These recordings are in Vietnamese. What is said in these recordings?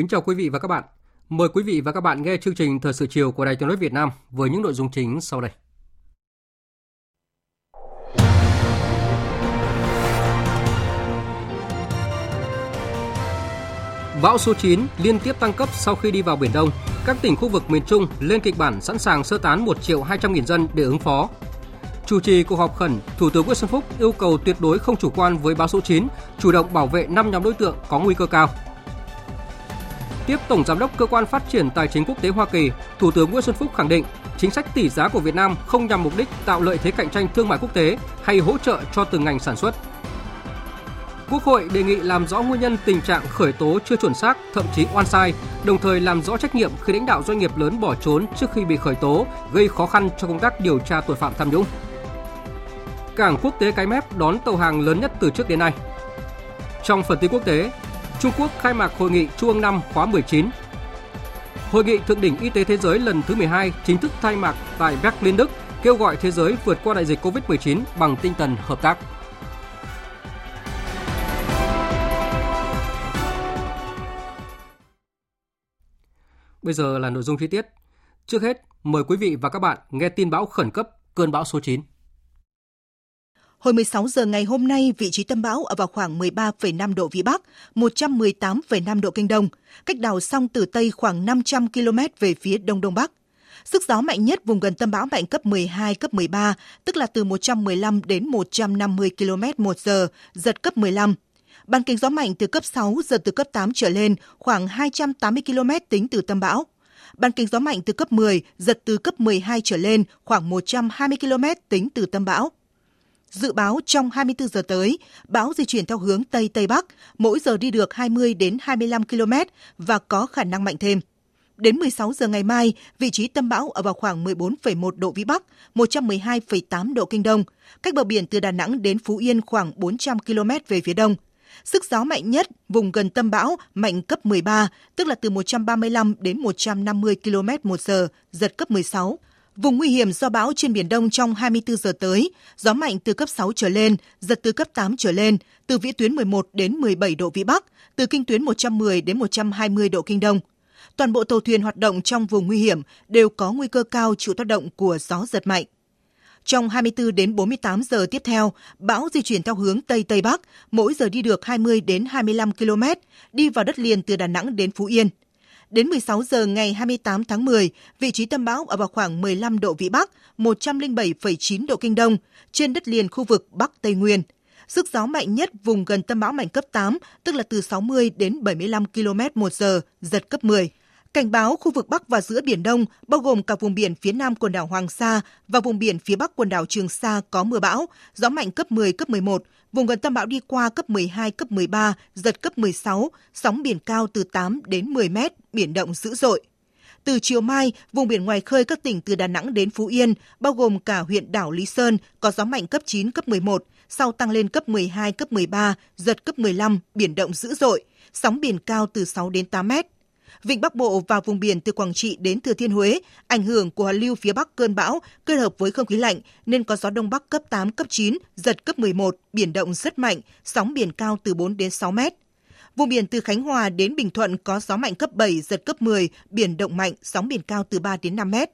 Kính chào quý vị và các bạn. Mời quý vị và các bạn nghe chương trình Thời sự chiều của Đài Tiếng nói Việt Nam với những nội dung chính sau đây. Bão số 9 liên tiếp tăng cấp sau khi đi vào Biển Đông. Các tỉnh khu vực miền Trung lên kịch bản sẵn sàng sơ tán 1 triệu 200 nghìn dân để ứng phó. Chủ trì cuộc họp khẩn, Thủ tướng Nguyễn Xuân Phúc yêu cầu tuyệt đối không chủ quan với bão số 9, chủ động bảo vệ 5 nhóm đối tượng có nguy cơ cao. Tiếp Tổng Giám đốc Cơ quan Phát triển Tài chính Quốc tế Hoa Kỳ, Thủ tướng Nguyễn Xuân Phúc khẳng định chính sách tỷ giá của Việt Nam không nhằm mục đích tạo lợi thế cạnh tranh thương mại quốc tế hay hỗ trợ cho từng ngành sản xuất. Quốc hội đề nghị làm rõ nguyên nhân tình trạng khởi tố chưa chuẩn xác, thậm chí oan sai, đồng thời làm rõ trách nhiệm khi lãnh đạo doanh nghiệp lớn bỏ trốn trước khi bị khởi tố, gây khó khăn cho công tác điều tra tội phạm tham nhũng. Cảng quốc tế Cái Mép đón tàu hàng lớn nhất từ trước đến nay. Trong phần tin quốc tế, Trung Quốc khai mạc hội nghị Trung ương năm khóa 19. Hội nghị thượng đỉnh y tế thế giới lần thứ 12 chính thức khai mạc tại Berlin, Đức, kêu gọi thế giới vượt qua đại dịch COVID-19 bằng tinh thần hợp tác. Bây giờ là nội dung chi tiết. Trước hết, mời quý vị và các bạn nghe tin bão khẩn cấp cơn bão số 9. Hồi 16 giờ ngày hôm nay, vị trí tâm bão ở vào khoảng 13,5 độ Vĩ Bắc, 118,5 độ Kinh Đông, cách đảo song Tử Tây khoảng 500 km về phía Đông Đông Bắc. Sức gió mạnh nhất vùng gần tâm bão mạnh cấp 12, cấp 13, tức là từ 115 đến 150 km một giờ, giật cấp 15. Ban kính gió mạnh từ cấp 6, giật từ cấp 8 trở lên, khoảng 280 km tính từ tâm bão. Ban kính gió mạnh từ cấp 10, giật từ cấp 12 trở lên, khoảng 120 km tính từ tâm bão. Dự báo trong 24 giờ tới, bão di chuyển theo hướng Tây Tây Bắc, mỗi giờ đi được 20 đến 25 km và có khả năng mạnh thêm. Đến 16 giờ ngày mai, vị trí tâm bão ở vào khoảng 14,1 độ Vĩ Bắc, 112,8 độ Kinh Đông, cách bờ biển từ Đà Nẵng đến Phú Yên khoảng 400 km về phía đông. Sức gió mạnh nhất vùng gần tâm bão mạnh cấp 13, tức là từ 135 đến 150 km một giờ, giật cấp 16. Vùng nguy hiểm do bão trên Biển Đông trong 24 giờ tới, gió mạnh từ cấp 6 trở lên, giật từ cấp 8 trở lên, từ vĩ tuyến 11 đến 17 độ Vĩ Bắc, từ kinh tuyến 110 đến 120 độ Kinh Đông. Toàn bộ tàu thuyền hoạt động trong vùng nguy hiểm đều có nguy cơ cao chịu tác động của gió giật mạnh. Trong 24 đến 48 giờ tiếp theo, bão di chuyển theo hướng Tây Tây Bắc, mỗi giờ đi được 20 đến 25 km, đi vào đất liền từ Đà Nẵng đến Phú Yên. Đến 16 giờ ngày 28 tháng 10, vị trí tâm bão ở vào khoảng 15 độ Vĩ Bắc, 107,9 độ Kinh Đông, trên đất liền khu vực Bắc Tây Nguyên. Sức gió mạnh nhất vùng gần tâm bão mạnh cấp 8, tức là từ 60 đến 75 km một giờ, giật cấp 10. Cảnh báo khu vực Bắc và giữa Biển Đông, bao gồm cả vùng biển phía Nam quần đảo Hoàng Sa và vùng biển phía Bắc quần đảo Trường Sa có mưa bão, gió mạnh cấp 10, cấp 11, vùng gần tâm bão đi qua cấp 12, cấp 13, giật cấp 16, sóng biển cao từ 8 đến 10 mét, biển động dữ dội. Từ chiều mai, vùng biển ngoài khơi các tỉnh từ Đà Nẵng đến Phú Yên, bao gồm cả huyện đảo Lý Sơn, có gió mạnh cấp 9, cấp 11, sau tăng lên cấp 12, cấp 13, giật cấp 15, biển động dữ dội, sóng biển cao từ 6 đến 8 mét. Vịnh Bắc Bộ và vùng biển từ Quảng Trị đến Thừa Thiên Huế, ảnh hưởng của hoàn lưu phía Bắc cơn bão kết hợp với không khí lạnh nên có gió Đông Bắc cấp 8, cấp 9, giật cấp 11, biển động rất mạnh, sóng biển cao từ 4 đến 6 mét. Vùng biển từ Khánh Hòa đến Bình Thuận có gió mạnh cấp 7, giật cấp 10, biển động mạnh, sóng biển cao từ 3 đến 5 mét.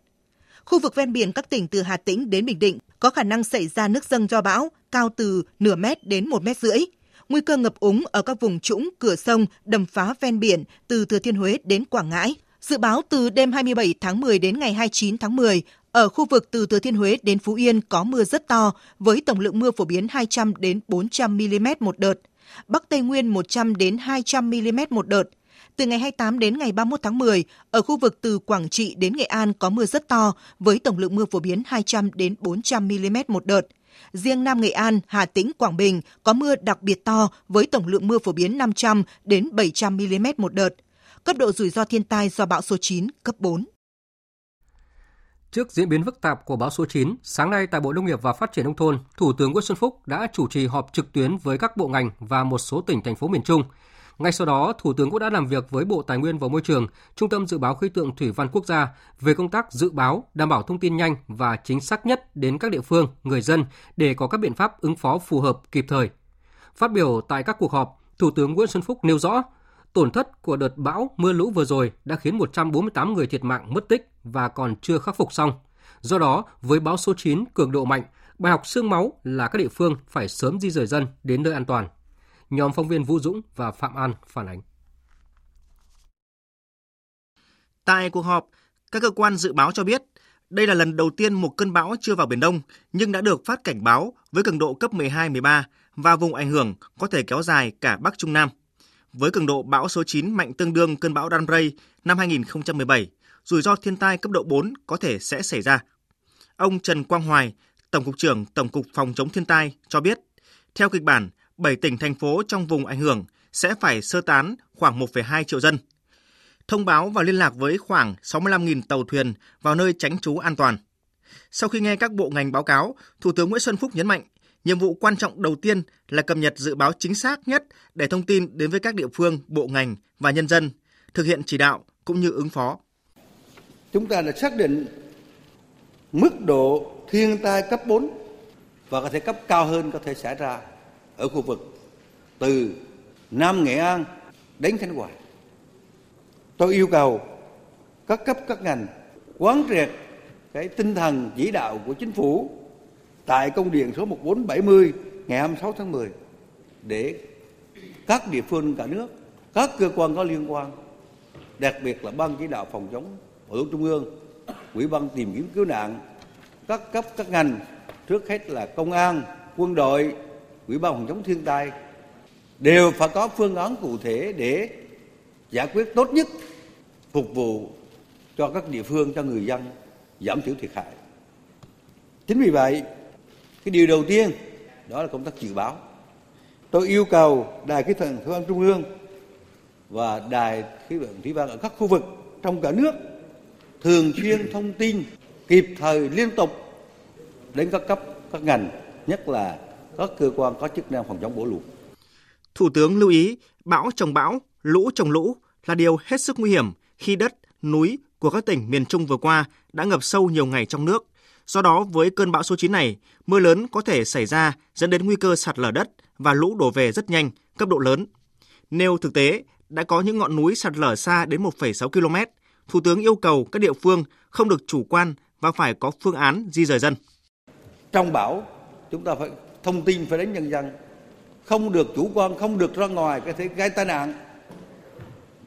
Khu vực ven biển các tỉnh từ Hà Tĩnh đến Bình Định có khả năng xảy ra nước dâng do bão cao từ nửa mét đến một mét rưỡi nguy cơ ngập úng ở các vùng trũng, cửa sông, đầm phá ven biển từ Thừa Thiên Huế đến Quảng Ngãi. Dự báo từ đêm 27 tháng 10 đến ngày 29 tháng 10, Ở khu vực từ Thừa Thiên Huế đến Phú Yên có mưa rất to với tổng lượng mưa phổ biến 200 đến 400 mm một đợt. Bắc Tây Nguyên 100 đến 200 mm một đợt. Từ ngày 28 đến ngày 31 tháng 10, ở khu vực từ Quảng Trị đến Nghệ An có mưa rất to với tổng lượng mưa phổ biến 200 đến 400 mm một đợt. Riêng Nam Nghệ An, Hà Tĩnh, Quảng Bình có mưa đặc biệt to với tổng lượng mưa phổ biến 500 đến 700 mm một đợt. Cấp độ rủi ro thiên tai do bão số 9 cấp 4. Trước diễn biến phức tạp của bão số 9, sáng nay tại Bộ Nông nghiệp và Phát triển nông thôn, Thủ tướng Nguyễn Xuân Phúc đã chủ trì họp trực tuyến với các bộ ngành và một số tỉnh thành phố miền Trung. Ngay sau đó, Thủ tướng cũng đã làm việc với Bộ Tài nguyên và Môi trường, Trung tâm Dự báo Khí tượng Thủy văn Quốc gia về công tác dự báo, đảm bảo thông tin nhanh và chính xác nhất đến các địa phương, người dân để có các biện pháp ứng phó phù hợp kịp thời. Phát biểu tại các cuộc họp, Thủ tướng Nguyễn Xuân Phúc nêu rõ, tổn thất của đợt bão mưa lũ vừa rồi đã khiến 148 người thiệt mạng mất tích và còn chưa khắc phục xong. Do đó, với bão số 9 cường độ mạnh, bài học xương máu là các địa phương phải sớm di rời dân đến nơi an toàn. Nhóm phóng viên Vũ Dũng và Phạm An phản ánh. Tại cuộc họp, các cơ quan dự báo cho biết đây là lần đầu tiên một cơn bão chưa vào Biển Đông nhưng đã được phát cảnh báo với cường độ cấp 12-13 và vùng ảnh hưởng có thể kéo dài cả Bắc Trung Nam. Với cường độ bão số 9 mạnh tương đương cơn bão Danray năm 2017, rủi ro thiên tai cấp độ 4 có thể sẽ xảy ra. Ông Trần Quang Hoài, Tổng cục trưởng Tổng cục Phòng chống thiên tai cho biết, theo kịch bản, 7 tỉnh thành phố trong vùng ảnh hưởng sẽ phải sơ tán khoảng 1,2 triệu dân. Thông báo và liên lạc với khoảng 65.000 tàu thuyền vào nơi tránh trú an toàn. Sau khi nghe các bộ ngành báo cáo, Thủ tướng Nguyễn Xuân Phúc nhấn mạnh, nhiệm vụ quan trọng đầu tiên là cập nhật dự báo chính xác nhất để thông tin đến với các địa phương, bộ ngành và nhân dân, thực hiện chỉ đạo cũng như ứng phó. Chúng ta đã xác định mức độ thiên tai cấp 4 và có thể cấp cao hơn có thể xảy ra ở khu vực từ Nam Nghệ An đến Khánh Hòa. Tôi yêu cầu các cấp các ngành quán triệt cái tinh thần chỉ đạo của chính phủ tại công điện số 1470 ngày 26 tháng 10 để các địa phương cả nước, các cơ quan có liên quan, đặc biệt là ban chỉ đạo phòng chống ở trung ương, ủy ban tìm kiếm cứu nạn, các cấp các ngành, trước hết là công an, quân đội, ủy ban phòng chống thiên tai đều phải có phương án cụ thể để giải quyết tốt nhất, phục vụ cho các địa phương, cho người dân giảm thiểu thiệt hại. Chính vì vậy, cái điều đầu tiên đó là công tác dự báo. Tôi yêu cầu đài khí tượng thủy văn trung ương và đài khí tượng thủy văn ở các khu vực trong cả nước thường xuyên thông tin kịp thời, liên tục đến các cấp, các ngành, nhất là các cơ quan có chức năng phòng chống bão lụt. Thủ tướng lưu ý, bão trồng bão, lũ trồng lũ là điều hết sức nguy hiểm khi đất, núi của các tỉnh miền Trung vừa qua đã ngập sâu nhiều ngày trong nước. Do đó, với cơn bão số 9 này, mưa lớn có thể xảy ra dẫn đến nguy cơ sạt lở đất và lũ đổ về rất nhanh, cấp độ lớn. Nêu thực tế, đã có những ngọn núi sạt lở xa đến 1,6 km, Thủ tướng yêu cầu các địa phương không được chủ quan và phải có phương án di rời dân. Trong bão, chúng ta phải thông tin phải đến nhân dân. Không được chủ quan, không được ra ngoài có thể gây tai nạn.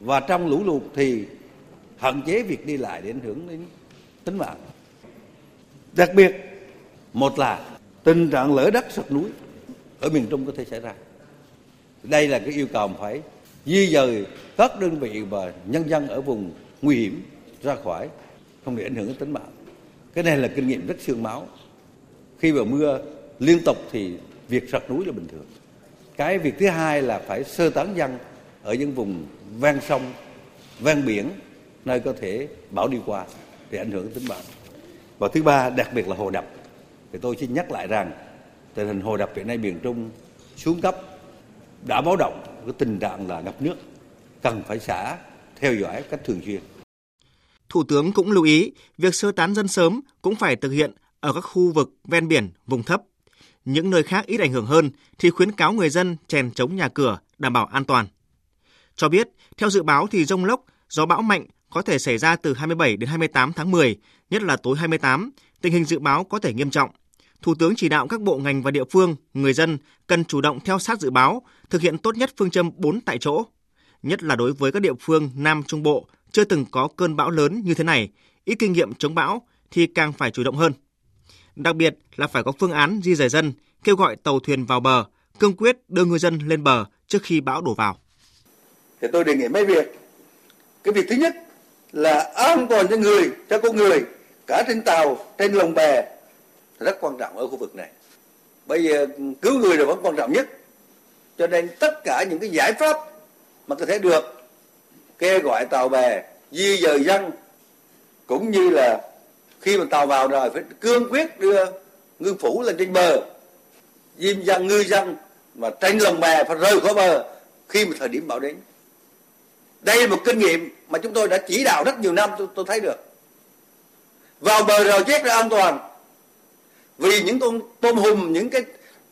Và trong lũ lụt thì hạn chế việc đi lại để ảnh hưởng đến tính mạng. Đặc biệt, một là tình trạng lở đất sụt núi ở miền trung có thể xảy ra. Đây là cái yêu cầu phải di dời các đơn vị và nhân dân ở vùng nguy hiểm ra khỏi, không để ảnh hưởng đến tính mạng. Cái này là kinh nghiệm rất xương máu. Khi vào mưa liên tục thì việc sạt núi là bình thường. Cái việc thứ hai là phải sơ tán dân ở những vùng ven sông ven biển nơi có thể bão đi qua để ảnh hưởng đến tính mạng. Và thứ ba đặc biệt là hồ đập. Thì tôi xin nhắc lại rằng tình hình hồ đập hiện nay miền trung xuống cấp đã báo động cái tình trạng là ngập nước cần phải xả theo dõi cách thường xuyên. Thủ tướng cũng lưu ý việc sơ tán dân sớm cũng phải thực hiện ở các khu vực ven biển, vùng thấp những nơi khác ít ảnh hưởng hơn thì khuyến cáo người dân chèn chống nhà cửa đảm bảo an toàn. Cho biết, theo dự báo thì rông lốc, gió bão mạnh có thể xảy ra từ 27 đến 28 tháng 10, nhất là tối 28, tình hình dự báo có thể nghiêm trọng. Thủ tướng chỉ đạo các bộ ngành và địa phương, người dân cần chủ động theo sát dự báo, thực hiện tốt nhất phương châm 4 tại chỗ. Nhất là đối với các địa phương Nam Trung Bộ chưa từng có cơn bão lớn như thế này, ít kinh nghiệm chống bão thì càng phải chủ động hơn. Đặc biệt là phải có phương án di rời dân, kêu gọi tàu thuyền vào bờ, cương quyết đưa ngư dân lên bờ trước khi bão đổ vào. Thì tôi đề nghị mấy việc. Cái việc thứ nhất là an toàn cho người, cho con người, cả trên tàu, trên lồng bè rất quan trọng ở khu vực này. Bây giờ cứu người là vẫn quan trọng nhất. Cho nên tất cả những cái giải pháp mà có thể được kêu gọi tàu bè, di dời dân cũng như là khi mà tàu vào rồi phải cương quyết đưa ngư phủ lên trên bờ. Diêm dân ngư dân mà trên lồng bè phải rời khỏi bờ khi mà thời điểm bão đến. Đây là một kinh nghiệm mà chúng tôi đã chỉ đạo rất nhiều năm tôi, tôi thấy được. Vào bờ rồi chết ra an toàn. Vì những con tôm hùm những cái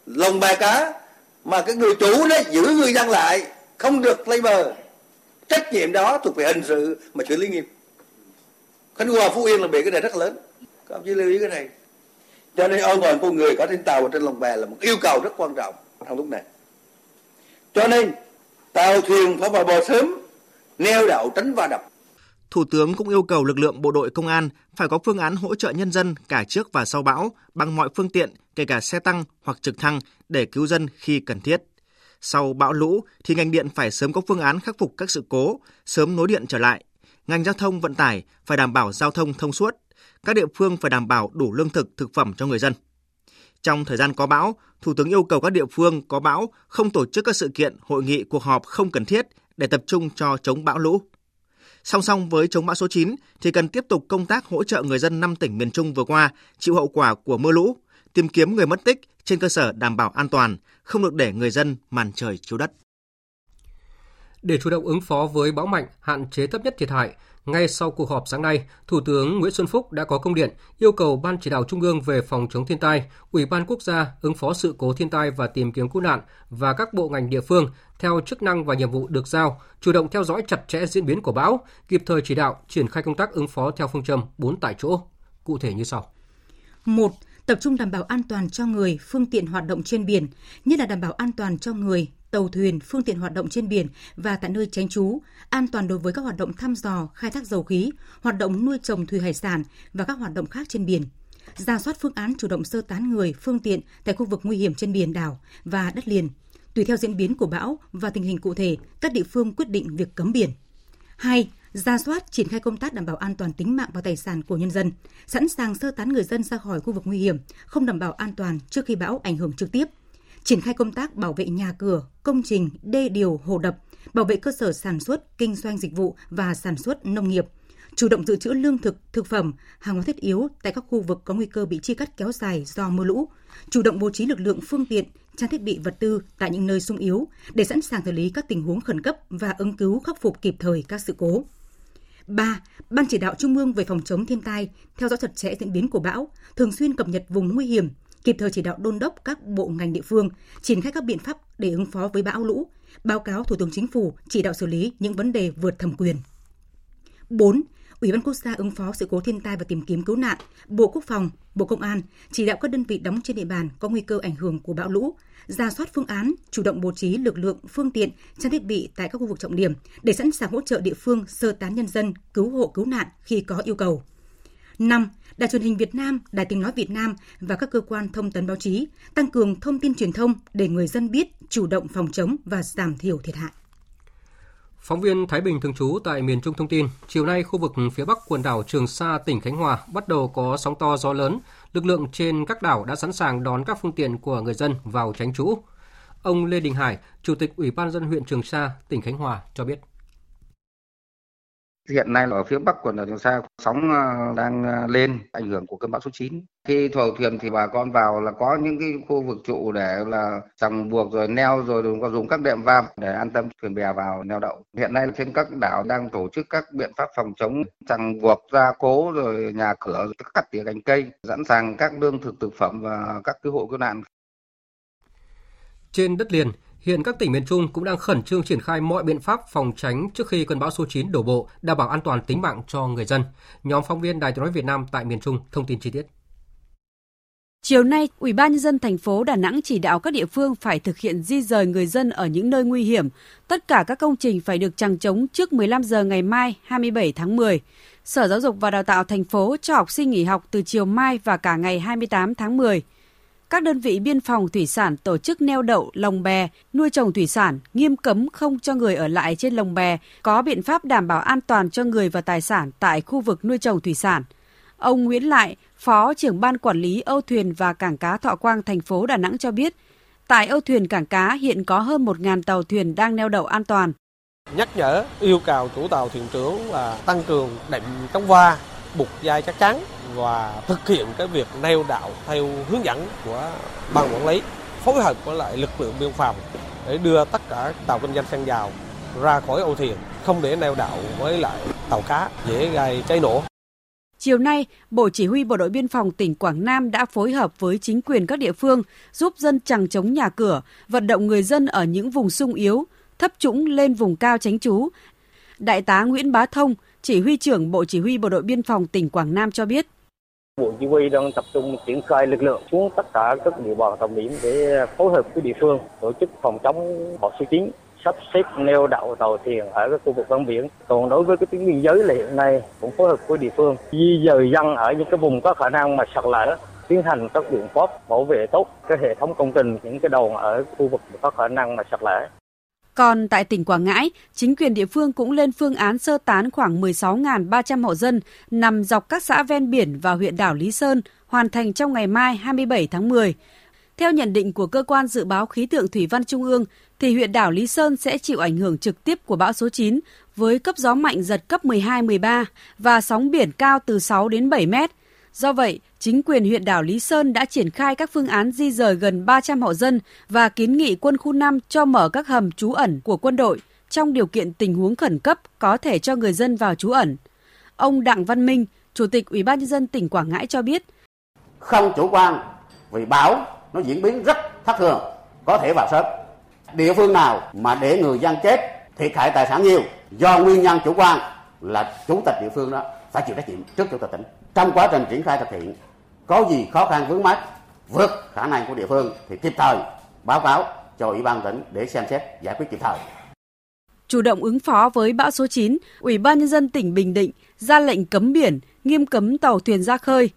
lồng bè cá mà cái người chủ nó giữ người dân lại không được lấy bờ. Trách nhiệm đó thuộc về hình sự mà xử lý nghiêm khánh hòa phú yên là bị cái này rất lớn các ông chỉ lưu ý cái này cho nên an toàn con người có trên tàu và trên lồng bè là một yêu cầu rất quan trọng trong lúc này cho nên tàu thuyền phải vào bờ sớm neo đậu tránh va đập Thủ tướng cũng yêu cầu lực lượng bộ đội công an phải có phương án hỗ trợ nhân dân cả trước và sau bão bằng mọi phương tiện, kể cả xe tăng hoặc trực thăng để cứu dân khi cần thiết. Sau bão lũ thì ngành điện phải sớm có phương án khắc phục các sự cố, sớm nối điện trở lại. Ngành giao thông vận tải phải đảm bảo giao thông thông suốt. Các địa phương phải đảm bảo đủ lương thực, thực phẩm cho người dân. Trong thời gian có bão, Thủ tướng yêu cầu các địa phương có bão không tổ chức các sự kiện, hội nghị, cuộc họp không cần thiết để tập trung cho chống bão lũ. Song song với chống bão số 9 thì cần tiếp tục công tác hỗ trợ người dân 5 tỉnh miền Trung vừa qua chịu hậu quả của mưa lũ, tìm kiếm người mất tích trên cơ sở đảm bảo an toàn, không được để người dân màn trời chiếu đất. Để chủ động ứng phó với bão mạnh, hạn chế thấp nhất thiệt hại, ngay sau cuộc họp sáng nay, Thủ tướng Nguyễn Xuân Phúc đã có công điện yêu cầu Ban chỉ đạo Trung ương về phòng chống thiên tai, Ủy ban quốc gia ứng phó sự cố thiên tai và tìm kiếm cứu nạn và các bộ ngành địa phương theo chức năng và nhiệm vụ được giao, chủ động theo dõi chặt chẽ diễn biến của bão, kịp thời chỉ đạo triển khai công tác ứng phó theo phương châm 4 tại chỗ. Cụ thể như sau. 1 tập trung đảm bảo an toàn cho người, phương tiện hoạt động trên biển, nhất là đảm bảo an toàn cho người, tàu thuyền, phương tiện hoạt động trên biển và tại nơi tránh trú, an toàn đối với các hoạt động thăm dò, khai thác dầu khí, hoạt động nuôi trồng thủy hải sản và các hoạt động khác trên biển. Ra soát phương án chủ động sơ tán người, phương tiện tại khu vực nguy hiểm trên biển đảo và đất liền. Tùy theo diễn biến của bão và tình hình cụ thể, các địa phương quyết định việc cấm biển. 2 ra soát triển khai công tác đảm bảo an toàn tính mạng và tài sản của nhân dân, sẵn sàng sơ tán người dân ra khỏi khu vực nguy hiểm, không đảm bảo an toàn trước khi bão ảnh hưởng trực tiếp. Triển khai công tác bảo vệ nhà cửa, công trình, đê điều, hồ đập, bảo vệ cơ sở sản xuất, kinh doanh dịch vụ và sản xuất nông nghiệp, chủ động dự trữ lương thực, thực phẩm, hàng hóa thiết yếu tại các khu vực có nguy cơ bị chia cắt kéo dài do mưa lũ, chủ động bố trí lực lượng phương tiện, trang thiết bị vật tư tại những nơi sung yếu để sẵn sàng xử lý các tình huống khẩn cấp và ứng cứu khắc phục kịp thời các sự cố. 3. Ban chỉ đạo Trung ương về phòng chống thiên tai, theo dõi chặt chẽ diễn biến của bão, thường xuyên cập nhật vùng nguy hiểm, kịp thời chỉ đạo đôn đốc các bộ ngành địa phương triển khai các biện pháp để ứng phó với bão lũ, báo cáo Thủ tướng Chính phủ chỉ đạo xử lý những vấn đề vượt thẩm quyền. 4. Ủy ban quốc gia ứng phó sự cố thiên tai và tìm kiếm cứu nạn, Bộ Quốc phòng, Bộ Công an chỉ đạo các đơn vị đóng trên địa bàn có nguy cơ ảnh hưởng của bão lũ, ra soát phương án, chủ động bố trí lực lượng, phương tiện, trang thiết bị tại các khu vực trọng điểm để sẵn sàng hỗ trợ địa phương sơ tán nhân dân, cứu hộ cứu nạn khi có yêu cầu. 5. Đài truyền hình Việt Nam, Đài tiếng nói Việt Nam và các cơ quan thông tấn báo chí tăng cường thông tin truyền thông để người dân biết chủ động phòng chống và giảm thiểu thiệt hại. Phóng viên Thái Bình thường trú tại miền Trung thông tin, chiều nay khu vực phía Bắc quần đảo Trường Sa, tỉnh Khánh Hòa bắt đầu có sóng to gió lớn. Lực lượng trên các đảo đã sẵn sàng đón các phương tiện của người dân vào tránh trú. Ông Lê Đình Hải, Chủ tịch Ủy ban dân huyện Trường Sa, tỉnh Khánh Hòa cho biết. Hiện nay ở phía bắc quần đảo Trường Sa sóng ờ, đang ờ, lên ảnh hưởng của cơn bão số 9. Khi tàu thuyền thì bà con vào là có những cái khu vực trụ để là chẳng buộc rồi neo rồi có dùng các đệm vam để an tâm thuyền bè vào neo đậu. Hiện nay trên các đảo đang tổ chức các biện pháp phòng chống chẳng buộc ra cố rồi nhà cửa cắt tỉa cành cây, sẵn sàng các lương thực thực phẩm và các cứu hộ cứu nạn. Trên đất liền, Hiện các tỉnh miền Trung cũng đang khẩn trương triển khai mọi biện pháp phòng tránh trước khi cơn bão số 9 đổ bộ, đảm bảo an toàn tính mạng cho người dân. Nhóm phóng viên Đài tiếng nói Việt Nam tại miền Trung thông tin chi tiết. Chiều nay, Ủy ban nhân dân thành phố Đà Nẵng chỉ đạo các địa phương phải thực hiện di rời người dân ở những nơi nguy hiểm. Tất cả các công trình phải được chằng chống trước 15 giờ ngày mai 27 tháng 10. Sở Giáo dục và Đào tạo thành phố cho học sinh nghỉ học từ chiều mai và cả ngày 28 tháng 10. Các đơn vị biên phòng thủy sản tổ chức neo đậu, lồng bè, nuôi trồng thủy sản, nghiêm cấm không cho người ở lại trên lồng bè, có biện pháp đảm bảo an toàn cho người và tài sản tại khu vực nuôi trồng thủy sản. Ông Nguyễn Lại, Phó trưởng ban quản lý âu thuyền và cảng cá Thọ Quang thành phố Đà Nẵng cho biết, tại âu thuyền cảng cá hiện có hơn 1.000 tàu thuyền đang neo đậu an toàn. Nhắc nhở yêu cầu chủ tàu thuyền trưởng là tăng cường đệm chống va, buộc dây chắc chắn và thực hiện cái việc neo đậu theo hướng dẫn của ban quản lý phối hợp với lại lực lượng biên phòng để đưa tất cả tàu kinh doanh xăng dầu ra khỏi âu thuyền không để neo đậu với lại tàu cá dễ gây cháy nổ Chiều nay, Bộ Chỉ huy Bộ đội Biên phòng tỉnh Quảng Nam đã phối hợp với chính quyền các địa phương giúp dân chẳng chống nhà cửa, vận động người dân ở những vùng sung yếu, thấp trũng lên vùng cao tránh trú. Đại tá Nguyễn Bá Thông, chỉ huy trưởng Bộ Chỉ huy Bộ đội Biên phòng tỉnh Quảng Nam cho biết. Bộ Chỉ huy đang tập trung triển khai lực lượng xuống tất cả các địa bàn trọng điểm để phối hợp với địa phương tổ chức phòng chống bão số 9 sắp xếp neo đậu tàu thuyền ở các khu vực ven biển. Còn đối với cái tuyến biên giới là hiện nay cũng phối hợp với địa phương di dời dân ở những cái vùng có khả năng mà sạt lở, tiến hành các biện pháp bảo vệ tốt cái hệ thống công trình, những cái đầu ở khu vực có khả năng mà sạt lở. Còn tại tỉnh Quảng Ngãi, chính quyền địa phương cũng lên phương án sơ tán khoảng 16.300 hộ dân nằm dọc các xã ven biển và huyện đảo Lý Sơn, hoàn thành trong ngày mai 27 tháng 10. Theo nhận định của Cơ quan Dự báo Khí tượng Thủy văn Trung ương, thì huyện đảo Lý Sơn sẽ chịu ảnh hưởng trực tiếp của bão số 9 với cấp gió mạnh giật cấp 12-13 và sóng biển cao từ 6 đến 7 mét. Do vậy, chính quyền huyện đảo Lý Sơn đã triển khai các phương án di rời gần 300 hộ dân và kiến nghị quân khu 5 cho mở các hầm trú ẩn của quân đội trong điều kiện tình huống khẩn cấp có thể cho người dân vào trú ẩn. Ông Đặng Văn Minh, Chủ tịch Ủy ban nhân dân tỉnh Quảng Ngãi cho biết: Không chủ quan vì bão nó diễn biến rất thất thường, có thể vào sớm. Địa phương nào mà để người dân chết, thiệt hại tài sản nhiều do nguyên nhân chủ quan là chủ tịch địa phương đó phải chịu trách nhiệm trước chủ tịch tỉnh. Trong quá trình triển khai thực hiện, có gì khó khăn vướng mắt vượt khả năng của địa phương thì kịp thời báo cáo cho Ủy ban tỉnh để xem xét giải quyết kịp thời. Chủ động ứng phó với bão số 9, Ủy ban nhân dân tỉnh Bình Định ra lệnh cấm biển, nghiêm cấm tàu thuyền ra khơi.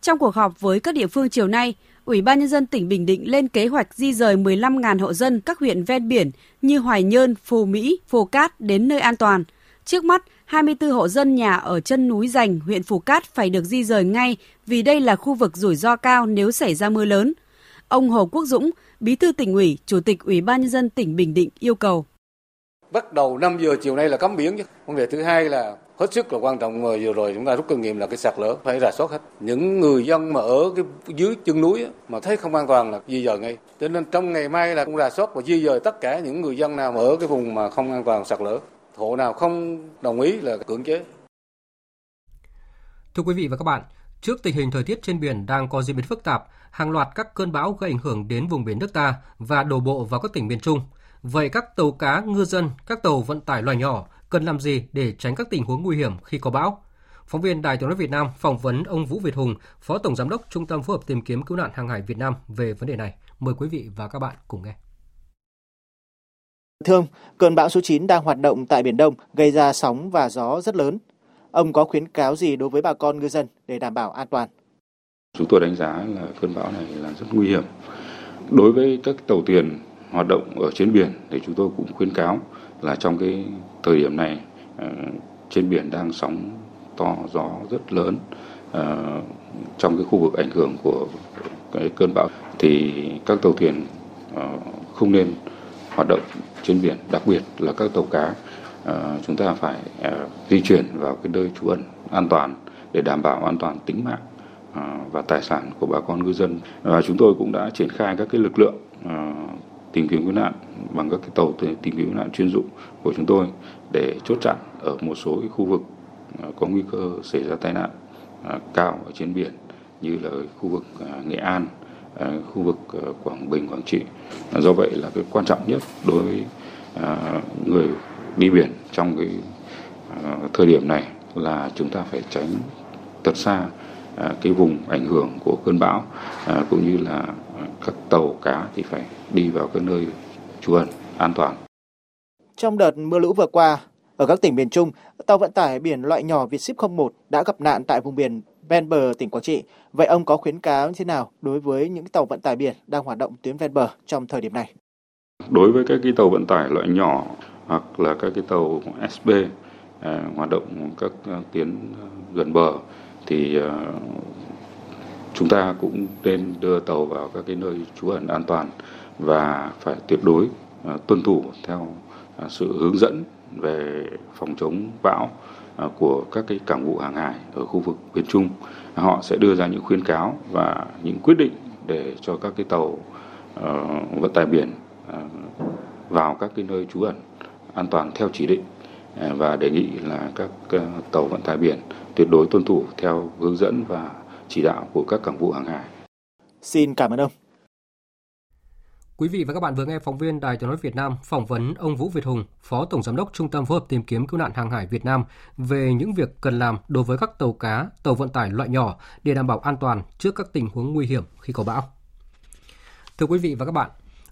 Trong cuộc họp với các địa phương chiều nay, Ủy ban nhân dân tỉnh Bình Định lên kế hoạch di rời 15.000 hộ dân các huyện ven biển như Hoài Nhơn, Phù Mỹ, Phù Cát đến nơi an toàn. Trước mắt, 24 hộ dân nhà ở chân núi Rành, huyện Phù Cát phải được di rời ngay vì đây là khu vực rủi ro cao nếu xảy ra mưa lớn. Ông Hồ Quốc Dũng, Bí thư tỉnh ủy, Chủ tịch Ủy ban nhân dân tỉnh Bình Định yêu cầu. Bắt đầu 5 giờ chiều nay là cấm biển chứ. Vấn đề thứ hai là hết sức là quan trọng mà vừa rồi chúng ta rút kinh nghiệm là cái sạt lở phải rà soát hết những người dân mà ở cái dưới chân núi mà thấy không an toàn là di dời ngay cho nên trong ngày mai là cũng rà soát và di dời tất cả những người dân nào mà ở cái vùng mà không an toàn sạt lở hộ nào không đồng ý là cưỡng chế Thưa quý vị và các bạn, trước tình hình thời tiết trên biển đang có diễn biến phức tạp, hàng loạt các cơn bão gây ảnh hưởng đến vùng biển nước ta và đổ bộ vào các tỉnh miền Trung. Vậy các tàu cá, ngư dân, các tàu vận tải loài nhỏ cần làm gì để tránh các tình huống nguy hiểm khi có bão? Phóng viên Đài tiếng nói Việt Nam phỏng vấn ông Vũ Việt Hùng, Phó Tổng Giám đốc Trung tâm phối hợp tìm kiếm cứu nạn hàng hải Việt Nam về vấn đề này. Mời quý vị và các bạn cùng nghe. Thưa ông, cơn bão số 9 đang hoạt động tại Biển Đông gây ra sóng và gió rất lớn. Ông có khuyến cáo gì đối với bà con ngư dân để đảm bảo an toàn? Chúng tôi đánh giá là cơn bão này là rất nguy hiểm. Đối với các tàu thuyền hoạt động ở trên biển thì chúng tôi cũng khuyến cáo là trong cái thời điểm này ờ, trên biển đang sóng to gió rất lớn ờ, trong cái khu vực ảnh hưởng của cái cơn bão thì các tàu thuyền ờ, không nên hoạt động trên biển đặc biệt là các tàu cá ờ, chúng ta phải ờ, di chuyển vào cái nơi trú ẩn an toàn để đảm bảo an toàn tính mạng ờ, và tài sản của bà con ngư dân. Và chúng tôi cũng đã triển khai các cái lực lượng tìm kiếm cứu nạn bằng các cái tàu tìm kiếm cứu nạn chuyên dụng của chúng tôi để chốt chặn ở một số cái khu vực có nguy cơ xảy ra tai nạn cao ở trên biển như là khu vực Nghệ An, khu vực ờ, Quảng Bình, Quảng Trị. Do vậy là cái quan trọng nhất đối với à, người đi biển trong cái à, thời điểm này là chúng ta phải tránh thật xa à, cái vùng ảnh hưởng của cơn bão cũng như là các tàu cá thì phải đi vào cái nơi trú ẩn an toàn. Trong đợt mưa lũ vừa qua, ở các tỉnh miền Trung, tàu vận tải biển loại nhỏ Vietship 01 đã gặp nạn tại vùng biển ven bờ tỉnh Quảng Trị. Vậy ông có khuyến cáo như thế nào đối với những tàu vận tải biển đang hoạt động tuyến ven bờ trong thời điểm này? Đối với các cái tàu vận tải loại nhỏ hoặc là các cái tàu SB à, hoạt động các à, tuyến gần bờ thì à, chúng ta cũng nên đưa tàu vào các cái nơi trú ẩn an toàn và phải tuyệt đối à, tuân thủ theo à, sự hướng dẫn về phòng chống bão À, của các cái cảng vụ hàng hải ở khu vực miền Trung. Họ sẽ đưa ra những khuyến cáo và những quyết định để cho các cái tàu uh, vận tải biển uh, vào các cái nơi trú ẩn an toàn theo chỉ định à, và đề nghị là các ờ, tàu vận tải biển tuyệt đối tuân thủ theo hướng dẫn và chỉ đạo của các cảng vụ hàng hải. Xin cảm ơn ông. Quý vị và các bạn vừa nghe phóng viên Đài Tiếng nói Việt Nam phỏng vấn ông Vũ Việt Hùng, Phó Tổng giám đốc Trung tâm phối hợp tìm kiếm cứu nạn hàng hải Việt Nam về những việc cần làm đối với các tàu cá, tàu vận tải loại nhỏ để đảm bảo an toàn trước các tình huống nguy hiểm khi có bão. Thưa quý vị và các bạn,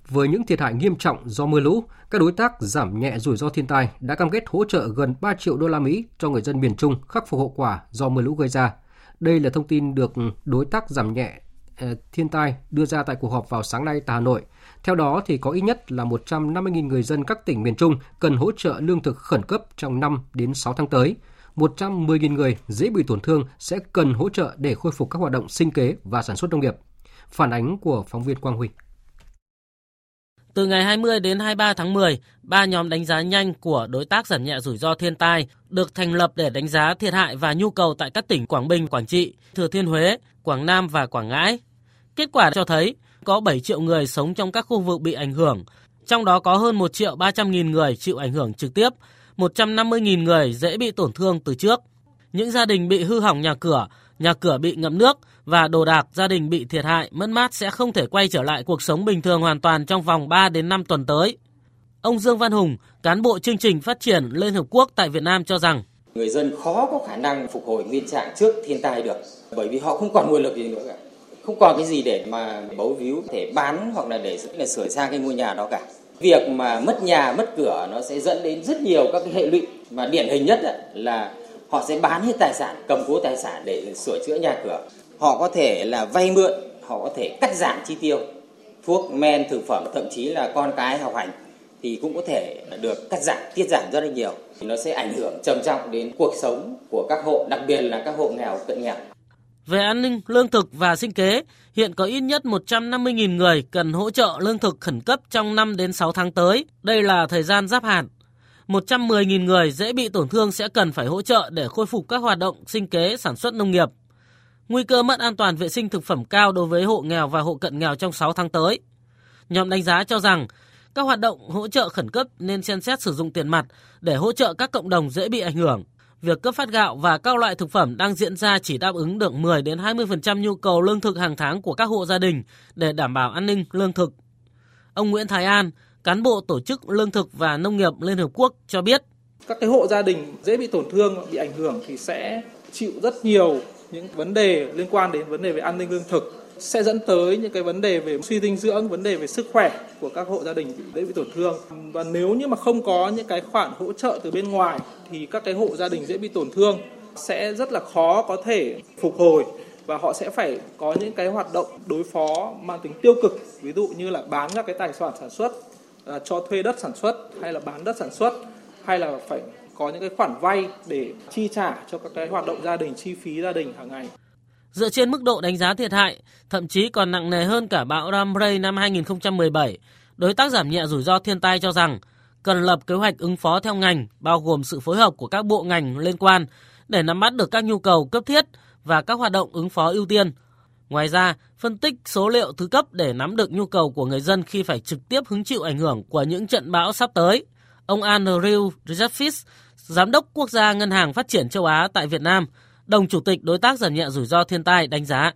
với những thiệt hại nghiêm trọng do mưa lũ, các đối tác giảm nhẹ rủi ro thiên tai đã cam kết hỗ trợ gần 3 triệu đô la Mỹ cho người dân miền Trung khắc phục hậu quả do mưa lũ gây ra. Đây là thông tin được đối tác giảm nhẹ ờ, thiên tai đưa ra tại cuộc họp vào sáng nay tại Hà Nội. Theo đó thì có ít nhất là 150.000 người dân các tỉnh miền Trung cần hỗ trợ lương thực khẩn cấp trong 5 đến 6 tháng tới. 110.000 người dễ bị tổn thương sẽ cần hỗ trợ để khôi phục các hoạt động sinh kế và sản xuất nông nghiệp. Phản ánh của phóng viên Quang Huy. Từ ngày 20 đến 23 tháng 10, ba nhóm đánh giá nhanh của đối tác giảm nhẹ rủi ro thiên tai được thành lập để đánh giá thiệt hại và nhu cầu tại các tỉnh Quảng Bình, Quảng Trị, Thừa Thiên Huế, Quảng Nam và Quảng Ngãi. Kết quả cho thấy có 7 triệu người sống trong các khu vực bị ảnh hưởng, trong đó có hơn 1 triệu 300 nghìn người chịu ảnh hưởng trực tiếp, 150 nghìn người dễ bị tổn thương từ trước. Những gia đình bị hư hỏng nhà cửa, nhà cửa bị ngập nước và đồ đạc gia đình bị thiệt hại, mất mát sẽ không thể quay trở lại cuộc sống bình thường hoàn toàn trong vòng 3 đến 5 tuần tới. Ông Dương Văn Hùng, cán bộ chương trình phát triển Liên Hợp Quốc tại Việt Nam cho rằng người dân khó có khả năng phục hồi nguyên trạng trước thiên tai được bởi vì họ không còn nguồn lực gì nữa cả không còn cái gì để mà bấu víu thể bán hoặc là để là sửa sang cái ngôi nhà đó cả. Việc mà mất nhà, mất cửa nó sẽ dẫn đến rất nhiều các cái hệ lụy. Mà điển hình nhất là họ sẽ bán hết tài sản, cầm cố tài sản để sửa chữa nhà cửa. Họ có thể là vay mượn, họ có thể cắt giảm chi tiêu, thuốc, men, thực phẩm, thậm chí là con cái học hành thì cũng có thể được cắt giảm, tiết giảm rất là nhiều. Nó sẽ ảnh hưởng trầm trọng đến cuộc sống của các hộ, đặc biệt là các hộ nghèo, cận nghèo về an ninh, lương thực và sinh kế, hiện có ít nhất 150.000 người cần hỗ trợ lương thực khẩn cấp trong 5 đến 6 tháng tới. Đây là thời gian giáp hạn. 110.000 người dễ bị tổn thương sẽ cần phải hỗ trợ để khôi phục các hoạt động sinh kế, sản xuất nông nghiệp. Nguy cơ mất an toàn vệ sinh thực phẩm cao đối với hộ nghèo và hộ cận nghèo trong 6 tháng tới. Nhóm đánh giá cho rằng các hoạt động hỗ trợ khẩn cấp nên xem xét sử dụng tiền mặt để hỗ trợ các cộng đồng dễ bị ảnh hưởng việc cấp phát gạo và các loại thực phẩm đang diễn ra chỉ đáp ứng được 10 đến 20% nhu cầu lương thực hàng tháng của các hộ gia đình để đảm bảo an ninh lương thực. Ông Nguyễn Thái An, cán bộ tổ chức lương thực và nông nghiệp Liên Hợp Quốc cho biết. Các cái hộ gia đình dễ bị tổn thương, bị ảnh hưởng thì sẽ chịu rất nhiều những vấn đề liên quan đến vấn đề về an ninh lương thực sẽ dẫn tới những cái vấn đề về suy dinh dưỡng, vấn đề về sức khỏe của các hộ gia đình dễ bị tổn thương. Và nếu như mà không có những cái khoản hỗ trợ từ bên ngoài thì các cái hộ gia đình dễ bị tổn thương sẽ rất là khó có thể phục hồi và họ sẽ phải có những cái hoạt động đối phó mang tính tiêu cực ví dụ như là bán các cái tài sản sản xuất à, cho thuê đất sản xuất hay là bán đất sản xuất hay là phải có những cái khoản vay để chi trả cho các cái hoạt động gia đình chi phí gia đình hàng ngày Dựa trên mức độ đánh giá thiệt hại, thậm chí còn nặng nề hơn cả bão Ramray năm 2017, đối tác giảm nhẹ rủi ro thiên tai cho rằng cần lập kế hoạch ứng phó theo ngành, bao gồm sự phối hợp của các bộ ngành liên quan để nắm bắt được các nhu cầu cấp thiết và các hoạt động ứng phó ưu tiên. Ngoài ra, phân tích số liệu thứ cấp để nắm được nhu cầu của người dân khi phải trực tiếp hứng chịu ảnh hưởng của những trận bão sắp tới. Ông Andrew Jeffis, Giám đốc Quốc gia Ngân hàng Phát triển châu Á tại Việt Nam, đồng chủ tịch đối tác giảm nhẹ rủi ro thiên tai đánh giá.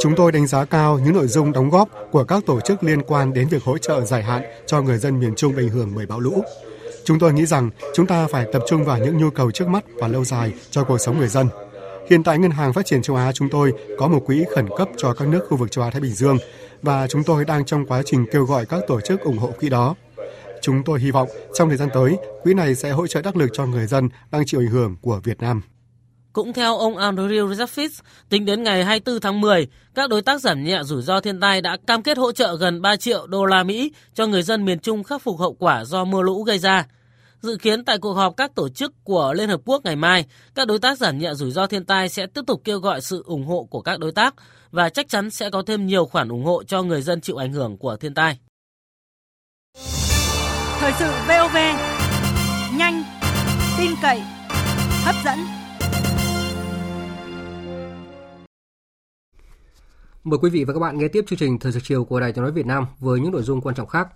Chúng tôi đánh giá cao những nội dung đóng góp của các tổ chức liên quan đến việc hỗ trợ dài hạn cho người dân miền Trung ảnh hưởng bởi bão lũ. Chúng tôi nghĩ rằng chúng ta phải tập trung vào những nhu cầu trước mắt và lâu dài cho cuộc sống người dân. Hiện tại Ngân hàng Phát triển châu Á chúng tôi có một quỹ khẩn cấp cho các nước khu vực châu Á Thái Bình Dương và chúng tôi đang trong quá trình kêu gọi các tổ chức ủng hộ quỹ đó. Chúng tôi hy vọng trong thời gian tới, quỹ này sẽ hỗ trợ đắc lực cho người dân đang chịu ảnh hưởng của Việt Nam. Cũng theo ông Andrew Jaffis, tính đến ngày 24 tháng 10, các đối tác giảm nhẹ rủi ro thiên tai đã cam kết hỗ trợ gần 3 triệu đô la Mỹ cho người dân miền Trung khắc phục hậu quả do mưa lũ gây ra. Dự kiến tại cuộc họp các tổ chức của Liên Hợp Quốc ngày mai, các đối tác giảm nhẹ rủi ro thiên tai sẽ tiếp tục kêu gọi sự ủng hộ của các đối tác và chắc chắn sẽ có thêm nhiều khoản ủng hộ cho người dân chịu ảnh hưởng của thiên tai. Thời sự VOV, nhanh, tin cậy, hấp dẫn. Mời quý vị và các bạn nghe tiếp chương trình Thời sự chiều của Đài Tiếng nói Việt Nam với những nội dung quan trọng khác.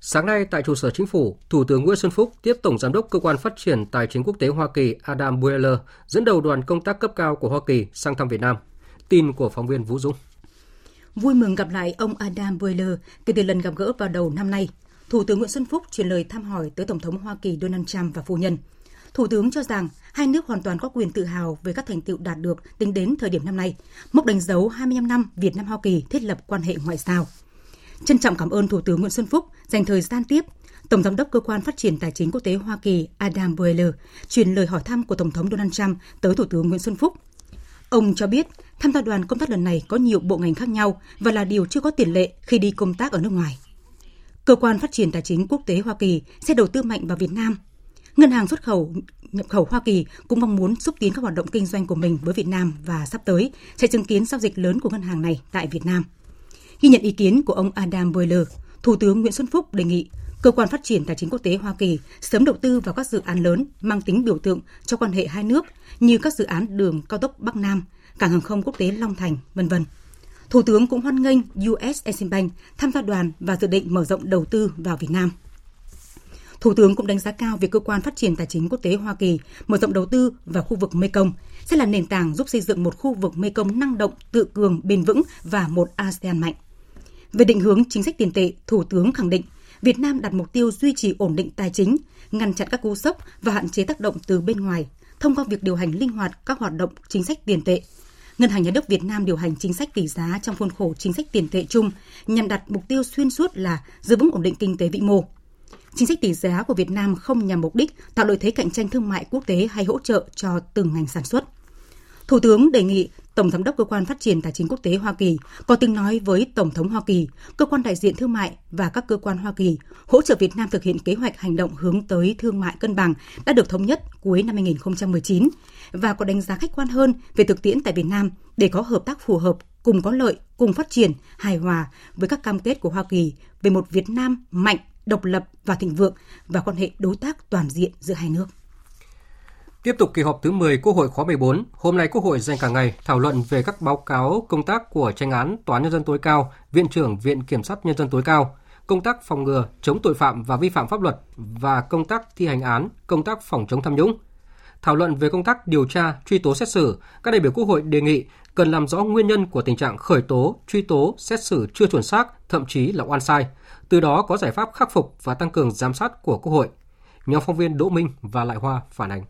Sáng nay tại trụ sở chính phủ, Thủ tướng Nguyễn Xuân Phúc tiếp Tổng Giám đốc Cơ quan Phát triển Tài chính Quốc tế Hoa Kỳ Adam Buehler dẫn đầu đoàn công tác cấp cao của Hoa Kỳ sang thăm Việt Nam. Tin của phóng viên Vũ Dũng. Vui mừng gặp lại ông Adam Buehler kể từ lần gặp gỡ vào đầu năm nay. Thủ tướng Nguyễn Xuân Phúc truyền lời thăm hỏi tới Tổng thống Hoa Kỳ Donald Trump và phu nhân. Thủ tướng cho rằng hai nước hoàn toàn có quyền tự hào về các thành tựu đạt được tính đến thời điểm năm nay, mốc đánh dấu 25 năm Việt Nam Hoa Kỳ thiết lập quan hệ ngoại giao. Trân trọng cảm ơn Thủ tướng Nguyễn Xuân Phúc dành thời gian tiếp Tổng Giám đốc Cơ quan Phát triển Tài chính Quốc tế Hoa Kỳ Adam Boehler truyền lời hỏi thăm của Tổng thống Donald Trump tới Thủ tướng Nguyễn Xuân Phúc. Ông cho biết tham gia đoàn công tác lần này có nhiều bộ ngành khác nhau và là điều chưa có tiền lệ khi đi công tác ở nước ngoài. Cơ quan Phát triển Tài chính Quốc tế Hoa Kỳ sẽ đầu tư mạnh vào Việt Nam. Ngân hàng xuất khẩu nhập khẩu Hoa Kỳ cũng mong muốn xúc tiến các hoạt động kinh doanh của mình với Việt Nam và sắp tới sẽ chứng kiến giao dịch lớn của ngân hàng này tại Việt Nam. Ghi nhận ý kiến của ông Adam Boehler, Thủ tướng Nguyễn Xuân Phúc đề nghị Cơ quan Phát triển Tài chính Quốc tế Hoa Kỳ sớm đầu tư vào các dự án lớn mang tính biểu tượng cho quan hệ hai nước như các dự án đường cao tốc Bắc Nam, cảng hàng không quốc tế Long Thành, vân vân. Thủ tướng cũng hoan nghênh US Exim Bank tham gia đoàn và dự định mở rộng đầu tư vào Việt Nam. Thủ tướng cũng đánh giá cao việc cơ quan phát triển tài chính quốc tế Hoa Kỳ mở rộng đầu tư vào khu vực Mekong sẽ là nền tảng giúp xây dựng một khu vực Mekong năng động, tự cường, bền vững và một ASEAN mạnh. Về định hướng chính sách tiền tệ, Thủ tướng khẳng định Việt Nam đặt mục tiêu duy trì ổn định tài chính, ngăn chặn các cú sốc và hạn chế tác động từ bên ngoài thông qua việc điều hành linh hoạt các hoạt động chính sách tiền tệ. Ngân hàng Nhà nước Việt Nam điều hành chính sách tỷ giá trong khuôn khổ chính sách tiền tệ chung, nhằm đặt mục tiêu xuyên suốt là giữ vững ổn định kinh tế vĩ mô. Chính sách tỷ giá của Việt Nam không nhằm mục đích tạo lợi thế cạnh tranh thương mại quốc tế hay hỗ trợ cho từng ngành sản xuất. Thủ tướng đề nghị Tổng Giám đốc Cơ quan Phát triển Tài chính Quốc tế Hoa Kỳ có tiếng nói với Tổng thống Hoa Kỳ, cơ quan đại diện thương mại và các cơ quan Hoa Kỳ hỗ trợ Việt Nam thực hiện kế hoạch hành động hướng tới thương mại cân bằng đã được thống nhất cuối năm 2019 và có đánh giá khách quan hơn về thực tiễn tại Việt Nam để có hợp tác phù hợp, cùng có lợi, cùng phát triển, hài hòa với các cam kết của Hoa Kỳ về một Việt Nam mạnh, độc lập và thịnh vượng và quan hệ đối tác toàn diện giữa hai nước. Tiếp tục kỳ họp thứ 10 Quốc hội khóa 14, hôm nay Quốc hội dành cả ngày thảo luận về các báo cáo công tác của tranh án Tòa án Nhân dân tối cao, Viện trưởng Viện Kiểm sát Nhân dân tối cao, công tác phòng ngừa, chống tội phạm và vi phạm pháp luật và công tác thi hành án, công tác phòng chống tham nhũng. Thảo luận về công tác điều tra, truy tố xét xử, các đại biểu Quốc hội đề nghị cần làm rõ nguyên nhân của tình trạng khởi tố, truy tố, xét xử chưa chuẩn xác, thậm chí là oan sai, từ đó có giải pháp khắc phục và tăng cường giám sát của Quốc hội. Nhóm phóng viên Đỗ Minh và Lại Hoa phản ánh.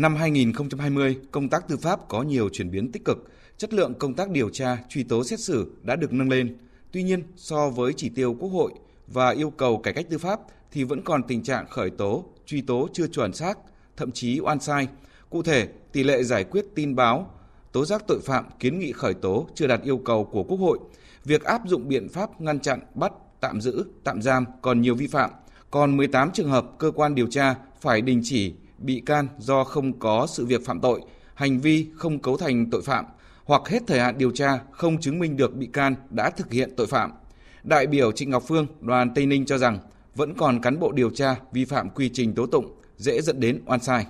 Năm 2020, công tác tư pháp có nhiều chuyển biến tích cực, chất lượng công tác điều tra, truy tố xét xử đã được nâng lên. Tuy nhiên, so với chỉ tiêu Quốc hội và yêu cầu cải cách tư pháp thì vẫn còn tình trạng khởi tố, truy tố chưa chuẩn xác, thậm chí oan sai. Cụ thể, tỷ lệ giải quyết tin báo, tố giác tội phạm, kiến nghị khởi tố chưa đạt yêu cầu của Quốc hội. Việc áp dụng biện pháp ngăn chặn, bắt, tạm giữ, tạm giam còn nhiều vi phạm. Còn 18 trường hợp cơ quan điều tra phải đình chỉ bị can do không có sự việc phạm tội, hành vi không cấu thành tội phạm hoặc hết thời hạn điều tra không chứng minh được bị can đã thực hiện tội phạm. Đại biểu Trịnh Ngọc Phương, đoàn Tây Ninh cho rằng vẫn còn cán bộ điều tra vi phạm quy trình tố tụng, dễ dẫn đến oan sai.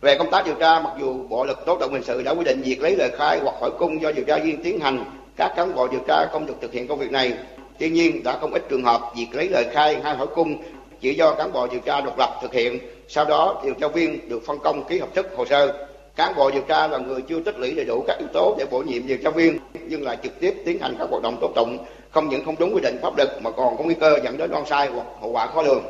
Về công tác điều tra, mặc dù Bộ luật tố tụng hình sự đã quy định việc lấy lời khai hoặc hỏi cung do điều tra viên tiến hành, các cán bộ điều tra không được thực hiện công việc này. Tuy nhiên, đã không ít trường hợp việc lấy lời khai hay hỏi cung chỉ do cán bộ điều tra độc lập thực hiện sau đó điều tra viên được phân công ký hợp thức hồ sơ. Cán bộ điều tra là người chưa tích lũy đầy đủ các yếu tố để bổ nhiệm điều tra viên nhưng lại trực tiếp tiến hành các hoạt động tố tụng không những không đúng quy định pháp luật mà còn có nguy cơ dẫn đến oan sai hoặc hậu quả khó lường.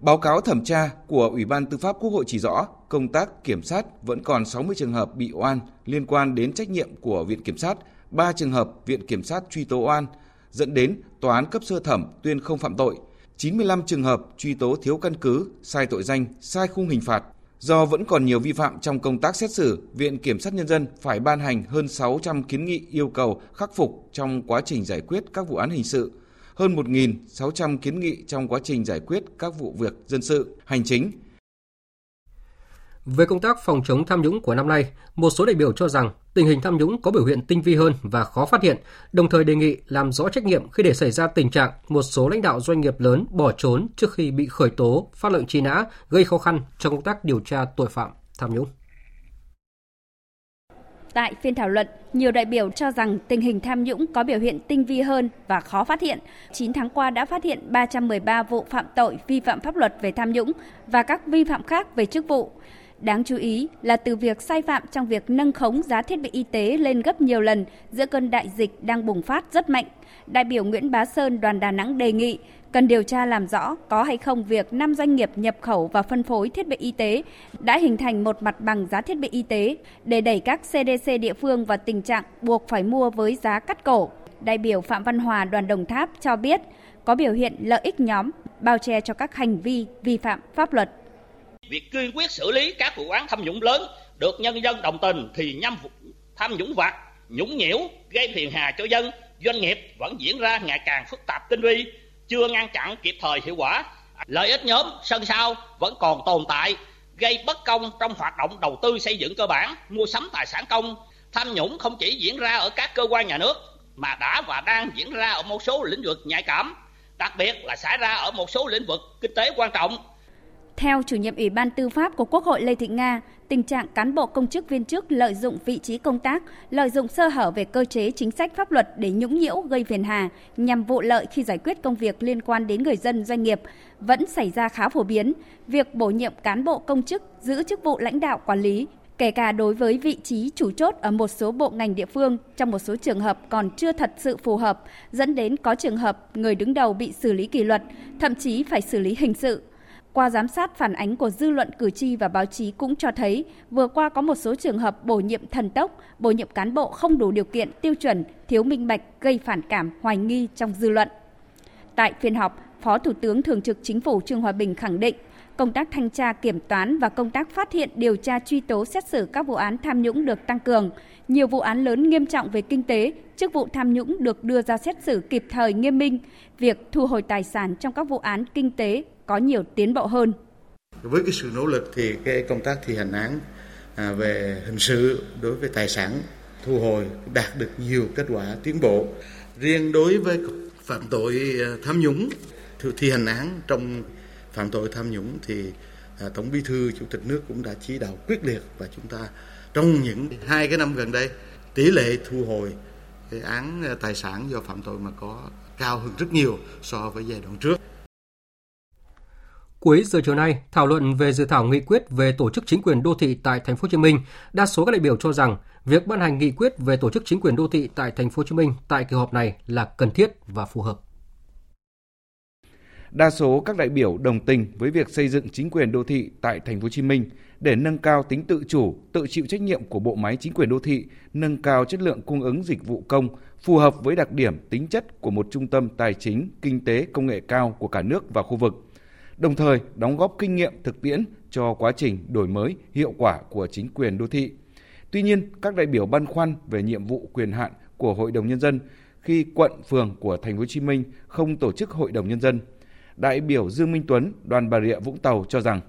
Báo cáo thẩm tra của Ủy ban Tư pháp Quốc hội chỉ rõ, công tác kiểm sát vẫn còn 60 trường hợp bị oan liên quan đến trách nhiệm của Viện Kiểm sát, 3 trường hợp Viện Kiểm sát truy tố oan, dẫn đến Tòa án cấp sơ thẩm tuyên không phạm tội, 95 trường hợp truy tố thiếu căn cứ, sai tội danh, sai khung hình phạt. Do vẫn còn nhiều vi phạm trong công tác xét xử, Viện Kiểm sát Nhân dân phải ban hành hơn 600 kiến nghị yêu cầu khắc phục trong quá trình giải quyết các vụ án hình sự, hơn 1.600 kiến nghị trong quá trình giải quyết các vụ việc dân sự, hành chính. Về công tác phòng chống tham nhũng của năm nay, một số đại biểu cho rằng tình hình tham nhũng có biểu hiện tinh vi hơn và khó phát hiện, đồng thời đề nghị làm rõ trách nhiệm khi để xảy ra tình trạng một số lãnh đạo doanh nghiệp lớn bỏ trốn trước khi bị khởi tố, phát lệnh truy nã, gây khó khăn trong công tác điều tra tội phạm tham nhũng. Tại phiên thảo luận, nhiều đại biểu cho rằng tình hình tham nhũng có biểu hiện tinh vi hơn và khó phát hiện. 9 tháng qua đã phát hiện 313 vụ phạm tội vi phạm pháp luật về tham nhũng và các vi phạm khác về chức vụ. Đáng chú ý là từ việc sai phạm trong việc nâng khống giá thiết bị y tế lên gấp nhiều lần giữa cơn đại dịch đang bùng phát rất mạnh. Đại biểu Nguyễn Bá Sơn, đoàn Đà Nẵng đề nghị cần điều tra làm rõ có hay không việc 5 doanh nghiệp nhập khẩu và phân phối thiết bị y tế đã hình thành một mặt bằng giá thiết bị y tế để đẩy các CDC địa phương vào tình trạng buộc phải mua với giá cắt cổ. Đại biểu Phạm Văn Hòa, đoàn Đồng Tháp cho biết có biểu hiện lợi ích nhóm, bao che cho các hành vi vi phạm pháp luật. Việc kiên quyết xử lý các vụ án tham nhũng lớn được nhân dân đồng tình thì nhằm tham nhũng vặt, nhũng nhiễu, gây phiền hà cho dân, doanh nghiệp vẫn diễn ra ngày càng phức tạp tinh vi, chưa ngăn chặn kịp thời hiệu quả. Lợi ích nhóm sân sau vẫn còn tồn tại, gây bất công trong hoạt động đầu tư xây dựng cơ bản, mua sắm tài sản công. Tham nhũng không chỉ diễn ra ở các cơ quan nhà nước mà đã và đang diễn ra ở một số lĩnh vực nhạy cảm, đặc biệt là xảy ra ở một số lĩnh vực kinh tế quan trọng theo chủ nhiệm Ủy ban Tư pháp của Quốc hội Lê Thị Nga, tình trạng cán bộ công chức viên chức lợi dụng vị trí công tác, lợi dụng sơ hở về cơ chế chính sách pháp luật để nhũng nhiễu gây phiền hà nhằm vụ lợi khi giải quyết công việc liên quan đến người dân doanh nghiệp vẫn xảy ra khá phổ biến. Việc bổ nhiệm cán bộ công chức giữ chức vụ lãnh đạo quản lý kể cả đối với vị trí chủ chốt ở một số bộ ngành địa phương trong một số trường hợp còn chưa thật sự phù hợp, dẫn đến có trường hợp người đứng đầu bị xử lý kỷ luật, thậm chí phải xử lý hình sự qua giám sát phản ánh của dư luận cử tri và báo chí cũng cho thấy vừa qua có một số trường hợp bổ nhiệm thần tốc, bổ nhiệm cán bộ không đủ điều kiện tiêu chuẩn, thiếu minh bạch gây phản cảm, hoài nghi trong dư luận. Tại phiên họp, Phó Thủ tướng Thường trực Chính phủ Trương Hòa Bình khẳng định công tác thanh tra kiểm toán và công tác phát hiện điều tra truy tố xét xử các vụ án tham nhũng được tăng cường. Nhiều vụ án lớn nghiêm trọng về kinh tế, chức vụ tham nhũng được đưa ra xét xử kịp thời nghiêm minh. Việc thu hồi tài sản trong các vụ án kinh tế có nhiều tiến bộ hơn. Với cái sự nỗ lực thì cái công tác thi hành án à, về hình sự đối với tài sản thu hồi đạt được nhiều kết quả tiến bộ. Riêng đối với phạm tội à, tham nhũng thi hành án, trong phạm tội tham nhũng thì à, Tổng Bí thư, Chủ tịch nước cũng đã chỉ đạo quyết liệt và chúng ta trong những hai cái năm gần đây, tỷ lệ thu hồi cái án tài sản do phạm tội mà có cao hơn rất nhiều so với giai đoạn trước. Cuối giờ chiều nay, thảo luận về dự thảo nghị quyết về tổ chức chính quyền đô thị tại thành phố Hồ Chí Minh, đa số các đại biểu cho rằng việc ban hành nghị quyết về tổ chức chính quyền đô thị tại thành phố Hồ Chí Minh tại kỳ họp này là cần thiết và phù hợp. Đa số các đại biểu đồng tình với việc xây dựng chính quyền đô thị tại thành phố Hồ Chí Minh để nâng cao tính tự chủ, tự chịu trách nhiệm của bộ máy chính quyền đô thị, nâng cao chất lượng cung ứng dịch vụ công phù hợp với đặc điểm tính chất của một trung tâm tài chính, kinh tế, công nghệ cao của cả nước và khu vực đồng thời đóng góp kinh nghiệm thực tiễn cho quá trình đổi mới hiệu quả của chính quyền đô thị. Tuy nhiên, các đại biểu băn khoăn về nhiệm vụ quyền hạn của Hội đồng nhân dân khi quận phường của thành phố Hồ Chí Minh không tổ chức Hội đồng nhân dân. Đại biểu Dương Minh Tuấn, đoàn Bà Rịa Vũng Tàu cho rằng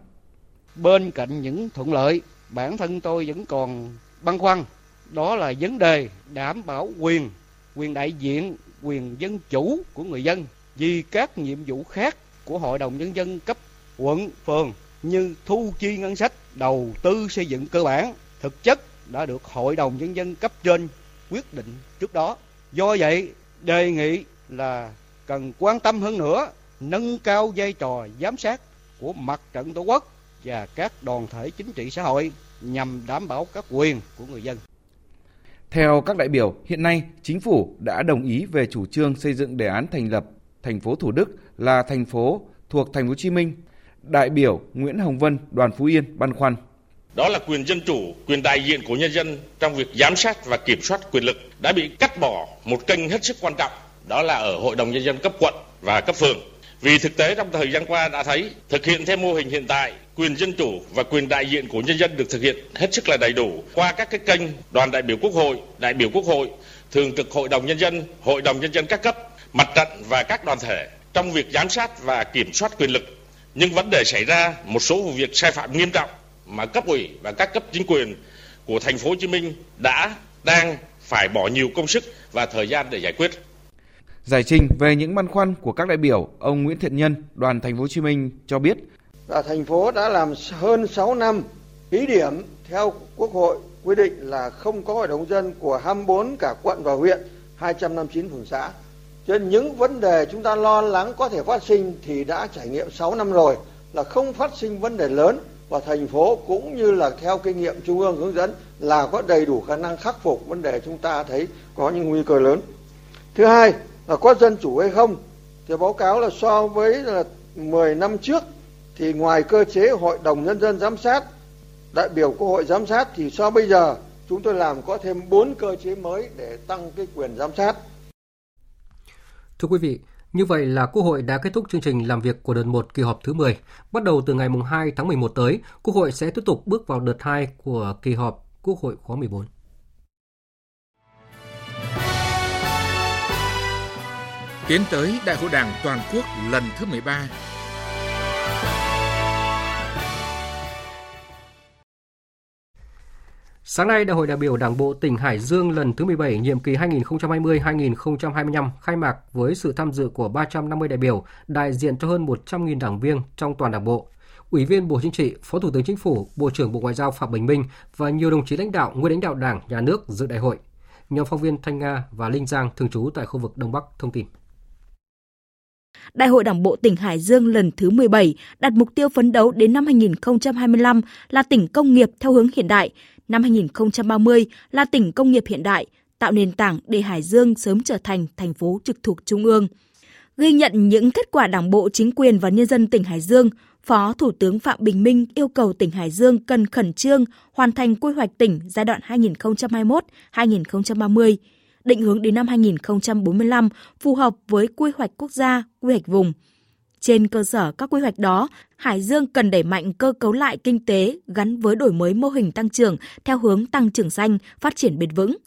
bên cạnh những thuận lợi, bản thân tôi vẫn còn băn khoăn, đó là vấn đề đảm bảo quyền, quyền đại diện, quyền dân chủ của người dân vì các nhiệm vụ khác của Hội đồng Nhân dân cấp quận, phường như thu chi ngân sách, đầu tư xây dựng cơ bản, thực chất đã được Hội đồng Nhân dân cấp trên quyết định trước đó. Do vậy, đề nghị là cần quan tâm hơn nữa, nâng cao vai trò giám sát của mặt trận tổ quốc và các đoàn thể chính trị xã hội nhằm đảm bảo các quyền của người dân. Theo các đại biểu, hiện nay chính phủ đã đồng ý về chủ trương xây dựng đề án thành lập thành phố Thủ Đức là thành phố thuộc thành phố Hồ Chí Minh. Đại biểu Nguyễn Hồng Vân, đoàn Phú Yên băn khoăn. Đó là quyền dân chủ, quyền đại diện của nhân dân trong việc giám sát và kiểm soát quyền lực đã bị cắt bỏ một kênh hết sức quan trọng, đó là ở Hội đồng Nhân dân cấp quận và cấp phường. Vì thực tế trong thời gian qua đã thấy thực hiện theo mô hình hiện tại, quyền dân chủ và quyền đại diện của nhân dân được thực hiện hết sức là đầy đủ qua các cái kênh đoàn đại biểu quốc hội, đại biểu quốc hội, thường trực hội đồng nhân dân, hội đồng nhân dân các cấp, mặt trận và các đoàn thể trong việc giám sát và kiểm soát quyền lực. Nhưng vấn đề xảy ra một số vụ việc sai phạm nghiêm trọng mà cấp ủy và các cấp chính quyền của thành phố Hồ Chí Minh đã đang phải bỏ nhiều công sức và thời gian để giải quyết. Giải trình về những băn khoăn của các đại biểu, ông Nguyễn Thiện Nhân, đoàn thành phố Hồ Chí Minh cho biết là thành phố đã làm hơn 6 năm thí điểm theo Quốc hội quy định là không có hội đồng dân của 24 cả quận và huyện, 259 phường xã. Cho nên những vấn đề chúng ta lo lắng có thể phát sinh thì đã trải nghiệm 6 năm rồi là không phát sinh vấn đề lớn và thành phố cũng như là theo kinh nghiệm trung ương hướng dẫn là có đầy đủ khả năng khắc phục vấn đề chúng ta thấy có những nguy cơ lớn. Thứ hai là có dân chủ hay không thì báo cáo là so với là 10 năm trước thì ngoài cơ chế hội đồng nhân dân giám sát, đại biểu quốc hội giám sát thì so bây giờ chúng tôi làm có thêm 4 cơ chế mới để tăng cái quyền giám sát. Thưa quý vị, như vậy là Quốc hội đã kết thúc chương trình làm việc của đợt 1 kỳ họp thứ 10. Bắt đầu từ ngày 2 tháng 11 tới, Quốc hội sẽ tiếp tục bước vào đợt 2 của kỳ họp Quốc hội khóa 14. Tiến tới Đại hội Đảng toàn quốc lần thứ 13, Sáng nay, Đại hội đại biểu Đảng bộ tỉnh Hải Dương lần thứ 17 nhiệm kỳ 2020-2025 khai mạc với sự tham dự của 350 đại biểu đại diện cho hơn 100.000 đảng viên trong toàn Đảng bộ. Ủy viên Bộ Chính trị, Phó Thủ tướng Chính phủ, Bộ trưởng Bộ Ngoại giao Phạm Bình Minh và nhiều đồng chí lãnh đạo, nguyên lãnh đạo Đảng, Nhà nước dự đại hội. Nhóm phóng viên Thanh Nga và Linh Giang thường trú tại khu vực Đông Bắc thông tin. Đại hội Đảng bộ tỉnh Hải Dương lần thứ 17 đặt mục tiêu phấn đấu đến năm 2025 là tỉnh công nghiệp theo hướng hiện đại, năm 2030 là tỉnh công nghiệp hiện đại, tạo nền tảng để Hải Dương sớm trở thành thành phố trực thuộc Trung ương. Ghi nhận những kết quả Đảng bộ, chính quyền và nhân dân tỉnh Hải Dương, Phó Thủ tướng Phạm Bình Minh yêu cầu tỉnh Hải Dương cần khẩn trương hoàn thành quy hoạch tỉnh giai đoạn 2021-2030, định hướng đến năm 2045 phù hợp với quy hoạch quốc gia, quy hoạch vùng – trên cơ sở các quy hoạch đó, Hải Dương cần đẩy mạnh cơ cấu lại kinh tế gắn với đổi mới mô hình tăng trưởng theo hướng tăng trưởng xanh, phát triển bền vững.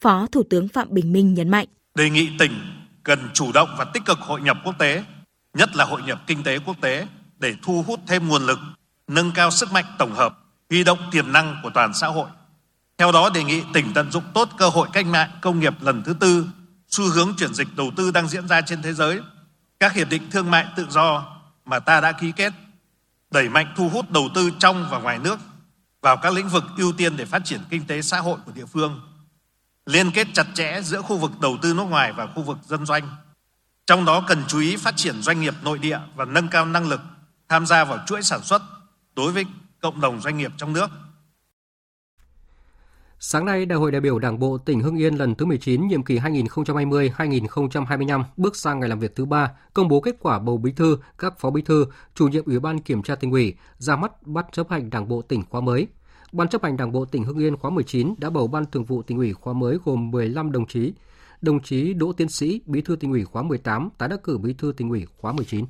Phó Thủ tướng Phạm Bình Minh nhấn mạnh. Đề nghị tỉnh cần chủ động và tích cực hội nhập quốc tế, nhất là hội nhập kinh tế quốc tế để thu hút thêm nguồn lực, nâng cao sức mạnh tổng hợp, huy động tiềm năng của toàn xã hội. Theo đó đề nghị tỉnh tận dụng tốt cơ hội cách mạng công nghiệp lần thứ tư, xu hướng chuyển dịch đầu tư đang diễn ra trên thế giới các hiệp định thương mại tự do mà ta đã ký kết, đẩy mạnh thu hút đầu tư trong và ngoài nước vào các lĩnh vực ưu tiên để phát triển kinh tế xã hội của địa phương, liên kết chặt chẽ giữa khu vực đầu tư nước ngoài và khu vực dân doanh. Trong đó cần chú ý phát triển doanh nghiệp nội địa và nâng cao năng lực tham gia vào chuỗi sản xuất đối với cộng đồng doanh nghiệp trong nước Sáng nay, Đại hội đại biểu Đảng bộ tỉnh Hưng Yên lần thứ 19 nhiệm kỳ 2020-2025 bước sang ngày làm việc thứ ba, công bố kết quả bầu bí thư, các phó bí thư, chủ nhiệm Ủy ban Kiểm tra tỉnh ủy, ra mắt bắt chấp hành Đảng bộ tỉnh khóa mới. Ban chấp hành Đảng bộ tỉnh Hưng Yên khóa 19 đã bầu Ban Thường vụ tỉnh ủy khóa mới gồm 15 đồng chí. Đồng chí Đỗ Tiến Sĩ, Bí thư tỉnh ủy khóa 18, tái đắc cử Bí thư tỉnh ủy khóa 19.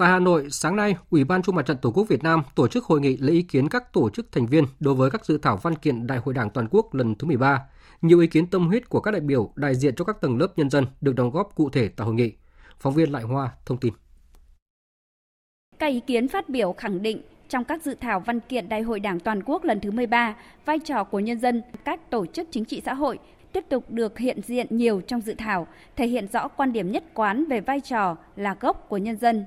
Tại Hà Nội, sáng nay, Ủy ban Trung mặt trận Tổ quốc Việt Nam tổ chức hội nghị lấy ý kiến các tổ chức thành viên đối với các dự thảo văn kiện Đại hội Đảng toàn quốc lần thứ 13. Nhiều ý kiến tâm huyết của các đại biểu đại diện cho các tầng lớp nhân dân được đóng góp cụ thể tại hội nghị. Phóng viên Lại Hoa thông tin. Các ý kiến phát biểu khẳng định trong các dự thảo văn kiện Đại hội Đảng toàn quốc lần thứ 13, vai trò của nhân dân, các tổ chức chính trị xã hội tiếp tục được hiện diện nhiều trong dự thảo, thể hiện rõ quan điểm nhất quán về vai trò là gốc của nhân dân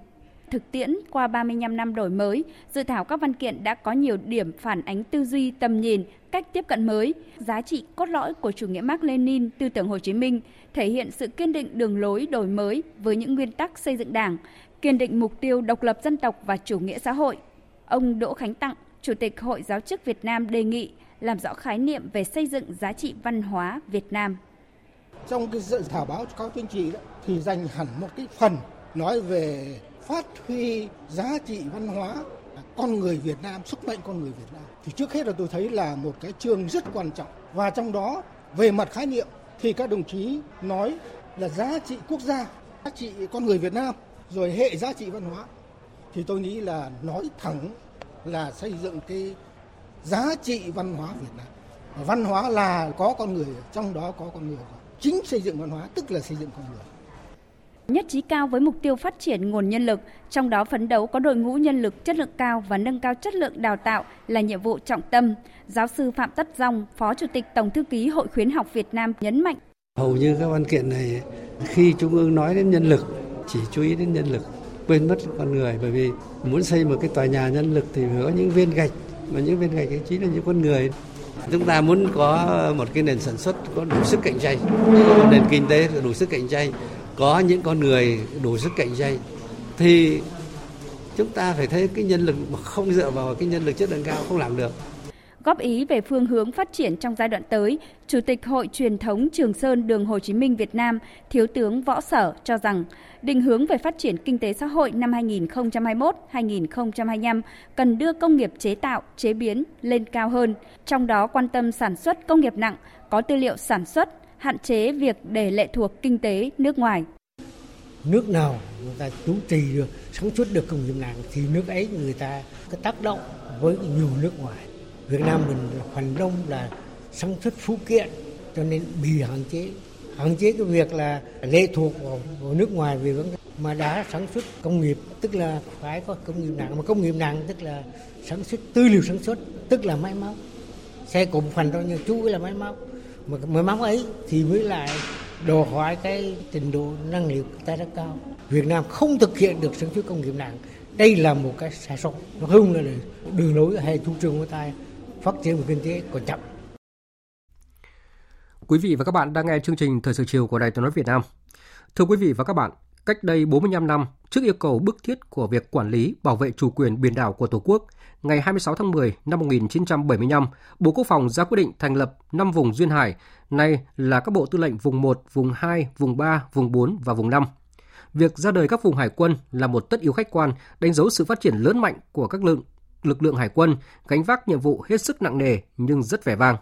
thực tiễn qua 35 năm đổi mới, dự thảo các văn kiện đã có nhiều điểm phản ánh tư duy, tầm nhìn, cách tiếp cận mới, giá trị cốt lõi của chủ nghĩa Mark Lenin, tư tưởng Hồ Chí Minh, thể hiện sự kiên định đường lối đổi mới với những nguyên tắc xây dựng Đảng, kiên định mục tiêu độc lập dân tộc và chủ nghĩa xã hội. Ông Đỗ Khánh Tặng, Chủ tịch Hội Giáo chức Việt Nam đề nghị làm rõ khái niệm về xây dựng giá trị văn hóa Việt Nam. Trong cái dự thảo báo cáo chính trị đó, thì dành hẳn một cái phần nói về phát huy giá trị văn hóa con người Việt Nam, sức mạnh con người Việt Nam. Thì trước hết là tôi thấy là một cái chương rất quan trọng. Và trong đó về mặt khái niệm thì các đồng chí nói là giá trị quốc gia, giá trị con người Việt Nam, rồi hệ giá trị văn hóa. Thì tôi nghĩ là nói thẳng là xây dựng cái giá trị văn hóa Việt Nam. Văn hóa là có con người, trong đó có con người. Chính xây dựng văn hóa tức là xây dựng con người nhất trí cao với mục tiêu phát triển nguồn nhân lực, trong đó phấn đấu có đội ngũ nhân lực chất lượng cao và nâng cao chất lượng đào tạo là nhiệm vụ trọng tâm. Giáo sư Phạm Tất Dòng, Phó Chủ tịch Tổng thư ký Hội khuyến học Việt Nam nhấn mạnh. Hầu như các văn kiện này khi Trung ương nói đến nhân lực chỉ chú ý đến nhân lực, quên mất con người bởi vì muốn xây một cái tòa nhà nhân lực thì phải có những viên gạch mà những viên gạch ấy chính là những con người chúng ta muốn có một cái nền sản xuất có đủ sức cạnh tranh một nền kinh tế đủ sức cạnh tranh có những con người đủ sức cạnh tranh thì chúng ta phải thấy cái nhân lực mà không dựa vào cái nhân lực chất lượng cao không làm được. Góp ý về phương hướng phát triển trong giai đoạn tới, Chủ tịch Hội Truyền thống Trường Sơn Đường Hồ Chí Minh Việt Nam, Thiếu tướng Võ Sở cho rằng, định hướng về phát triển kinh tế xã hội năm 2021-2025 cần đưa công nghiệp chế tạo, chế biến lên cao hơn, trong đó quan tâm sản xuất công nghiệp nặng, có tư liệu sản xuất, hạn chế việc để lệ thuộc kinh tế nước ngoài. Nước nào người ta chủ trì được, sản xuất được công nghiệp nặng thì nước ấy người ta có tác động với nhiều nước ngoài. Việt Nam mình là phần đông là sản xuất phụ kiện cho nên bị hạn chế hạn chế cái việc là lệ thuộc vào, vào nước ngoài vì vấn mà đã sản xuất công nghiệp tức là phải có công nghiệp nặng mà công nghiệp nặng tức là sản xuất tư liệu sản xuất tức là máy móc xe cụm phần đó như chú là máy móc mới móc ấy thì mới lại đòi hỏi cái trình độ năng liệu ta rất cao. Việt Nam không thực hiện được sản xuất công nghiệp nặng. Đây là một cái sai sót. Nó hơn là đường lối hay chủ trương của ta phát triển một kinh tế còn chậm. Quý vị và các bạn đang nghe chương trình Thời sự chiều của Đài Tiếng nói Việt Nam. Thưa quý vị và các bạn, cách đây 45 năm, trước yêu cầu bức thiết của việc quản lý, bảo vệ chủ quyền biển đảo của Tổ quốc, ngày 26 tháng 10 năm 1975, Bộ Quốc phòng ra quyết định thành lập 5 vùng duyên hải, nay là các bộ tư lệnh vùng 1, vùng 2, vùng 3, vùng 4 và vùng 5. Việc ra đời các vùng hải quân là một tất yếu khách quan, đánh dấu sự phát triển lớn mạnh của các lượng lực lượng hải quân, gánh vác nhiệm vụ hết sức nặng nề nhưng rất vẻ vang.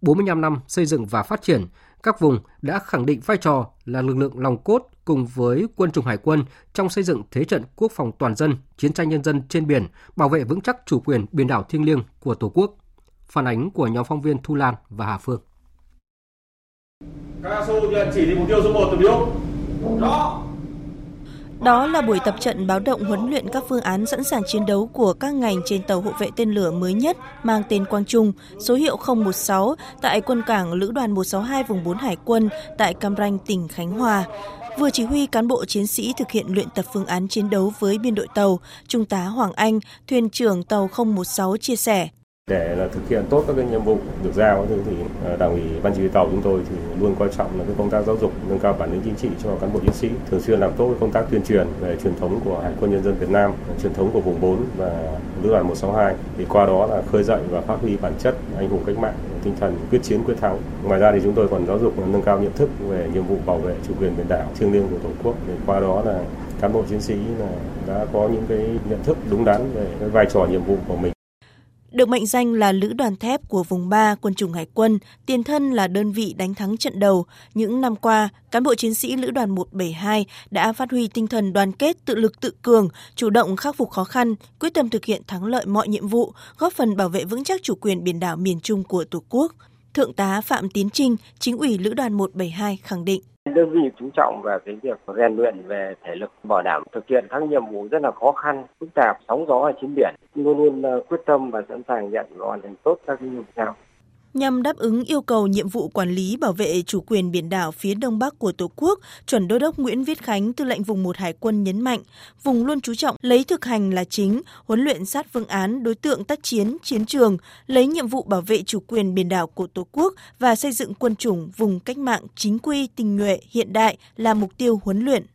45 năm xây dựng và phát triển, các vùng đã khẳng định vai trò là lực lượng lòng cốt cùng với quân chủng hải quân trong xây dựng thế trận quốc phòng toàn dân, chiến tranh nhân dân trên biển, bảo vệ vững chắc chủ quyền biển đảo thiêng liêng của Tổ quốc. Phản ánh của nhóm phóng viên Thu Lan và Hà Phương. Các số nhận chỉ đi mục tiêu số 1 từ Biếu. Rõ. Đó là buổi tập trận báo động huấn luyện các phương án sẵn sàng chiến đấu của các ngành trên tàu hộ vệ tên lửa mới nhất mang tên Quang Trung, số hiệu 016 tại quân cảng Lữ đoàn 162 vùng 4 Hải quân tại Cam Ranh, tỉnh Khánh Hòa. Vừa chỉ huy cán bộ chiến sĩ thực hiện luyện tập phương án chiến đấu với biên đội tàu, Trung tá Hoàng Anh, thuyền trưởng tàu 016 chia sẻ. Để là thực hiện tốt các cái nhiệm vụ được giao thì ờ, đảng ủy ban chỉ huy tàu chúng tôi thì luôn coi trọng là cái công tác giáo dục nâng cao bản lĩnh chính trị cho cán bộ chiến sĩ thường xuyên làm tốt công tác tuyên truyền về truyền thống của hải quân nhân dân Việt Nam truyền thống của vùng 4 và lữ đoàn 162 thì qua đó là khơi dậy và phát huy bản chất anh hùng cách mạng tinh thần, quyết chiến, quyết thắng. Ngoài ra thì chúng tôi còn giáo dục nâng cao nhận thức về nhiệm vụ bảo vệ chủ quyền biển đảo thiêng liêng của tổ quốc. Để qua đó là cán bộ chiến sĩ là đã có những cái nhận thức đúng đắn về cái vai trò nhiệm vụ của mình được mệnh danh là lữ đoàn thép của vùng 3 quân chủng hải quân, tiền thân là đơn vị đánh thắng trận đầu. Những năm qua, cán bộ chiến sĩ lữ đoàn 172 đã phát huy tinh thần đoàn kết, tự lực tự cường, chủ động khắc phục khó khăn, quyết tâm thực hiện thắng lợi mọi nhiệm vụ, góp phần bảo vệ vững chắc chủ quyền biển đảo miền Trung của Tổ quốc. Thượng tá Phạm Tiến Trinh, chính ủy lữ đoàn 172 khẳng định đơn vị chú trọng về cái việc rèn luyện về thể lực, bảo đảm thực hiện các nhiệm vụ rất là khó khăn, phức tạp, sóng gió ở trên biển. Luôn luôn ờ, quyết tâm và sẵn sàng nhận hoàn thành tốt các nhiệm vụ nào nhằm đáp ứng yêu cầu nhiệm vụ quản lý bảo vệ chủ quyền biển đảo phía đông bắc của Tổ quốc, chuẩn đô đốc Nguyễn Viết Khánh, tư lệnh vùng 1 Hải quân nhấn mạnh, vùng luôn chú trọng lấy thực hành là chính, huấn luyện sát phương án đối tượng tác chiến, chiến trường, lấy nhiệm vụ bảo vệ chủ quyền biển đảo của Tổ quốc và xây dựng quân chủng vùng cách mạng chính quy, tinh nhuệ, hiện đại là mục tiêu huấn luyện.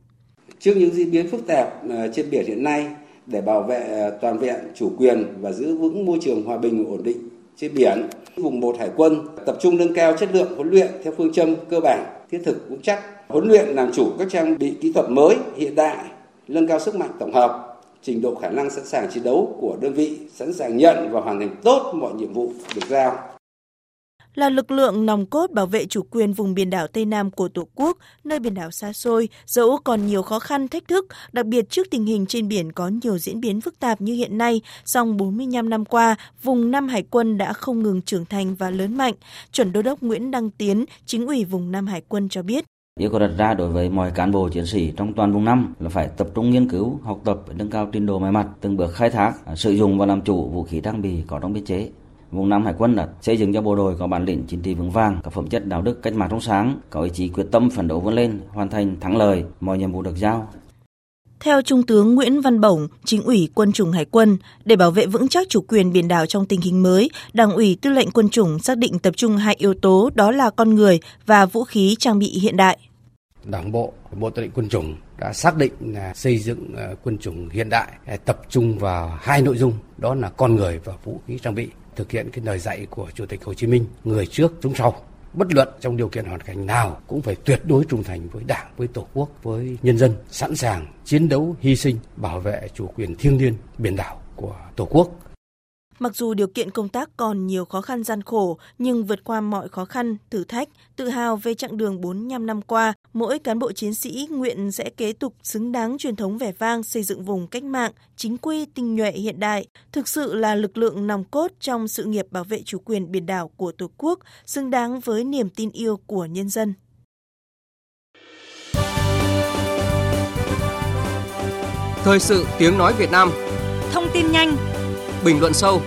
Trước những diễn biến phức tạp ờ, trên biển hiện nay, để bảo vệ ờ, toàn vẹn chủ quyền và giữ vững môi trường hòa bình ổn định trên biển, vùng 1 Hải quân tập trung nâng cao chất lượng huấn luyện theo phương châm cơ bản, thiết thực, vững chắc, huấn luyện làm chủ các trang bị kỹ thuật mới, hiện đại, nâng cao sức mạnh tổng hợp, trình độ khả năng sẵn sàng chiến đấu của đơn vị, sẵn sàng nhận và hoàn thành tốt mọi nhiệm vụ được giao là lực lượng nòng cốt bảo vệ chủ quyền vùng biển đảo Tây Nam của Tổ quốc, nơi biển đảo xa xôi, dẫu còn nhiều khó khăn thách thức, đặc biệt trước tình hình trên biển có nhiều diễn biến phức tạp như hiện nay, song 45 năm qua, vùng Nam Hải quân đã không ngừng trưởng thành và lớn mạnh. Chuẩn Đô đốc Nguyễn Đăng Tiến, chính ủy vùng Nam Hải quân cho biết. Yêu cầu đặt ra đối với mọi cán bộ chiến sĩ trong toàn vùng năm là phải tập trung nghiên cứu, học tập, nâng cao trình độ máy mặt, từng bước khai thác, sử dụng và làm chủ vũ khí trang bị có trong biên chế, Vùng Nam Hải quân đã xây dựng cho bộ đội có bản lĩnh chính trị vững vàng, có phẩm chất đạo đức cách mạng trong sáng, có ý chí quyết tâm phấn đấu vươn lên, hoàn thành thắng lợi mọi nhiệm vụ được giao. Theo Trung tướng Nguyễn Văn Bổng, chính ủy quân chủng Hải quân, để bảo vệ vững chắc chủ quyền biển đảo trong tình hình mới, Đảng ủy Tư lệnh quân chủng xác định tập trung hai yếu tố đó là con người và vũ khí trang bị hiện đại. Đảng bộ, Bộ Tư lệnh quân chủng đã xác định là xây dựng ờ, quân chủng hiện đại tập trung vào hai nội dung đó là con người và vũ khí trang bị thực hiện cái lời dạy của Chủ tịch Hồ Chí Minh, người trước chúng sau. Bất luận trong điều kiện hoàn cảnh nào cũng phải tuyệt đối trung thành với Đảng, với Tổ quốc, với nhân dân, sẵn sàng chiến đấu, hy sinh, bảo vệ chủ quyền thiêng liêng biển đảo của Tổ quốc Mặc dù điều kiện công tác còn nhiều khó khăn gian khổ, nhưng vượt qua mọi khó khăn, thử thách, tự hào về chặng đường 45 năm qua, mỗi cán bộ chiến sĩ nguyện sẽ kế tục xứng đáng truyền thống vẻ vang xây dựng vùng cách mạng, chính quy, tinh nhuệ hiện đại, thực sự là lực lượng nòng cốt trong sự nghiệp bảo vệ chủ quyền biển đảo của Tổ quốc, xứng đáng với niềm tin yêu của nhân dân. Thời sự tiếng nói Việt Nam Thông tin nhanh bình luận sâu,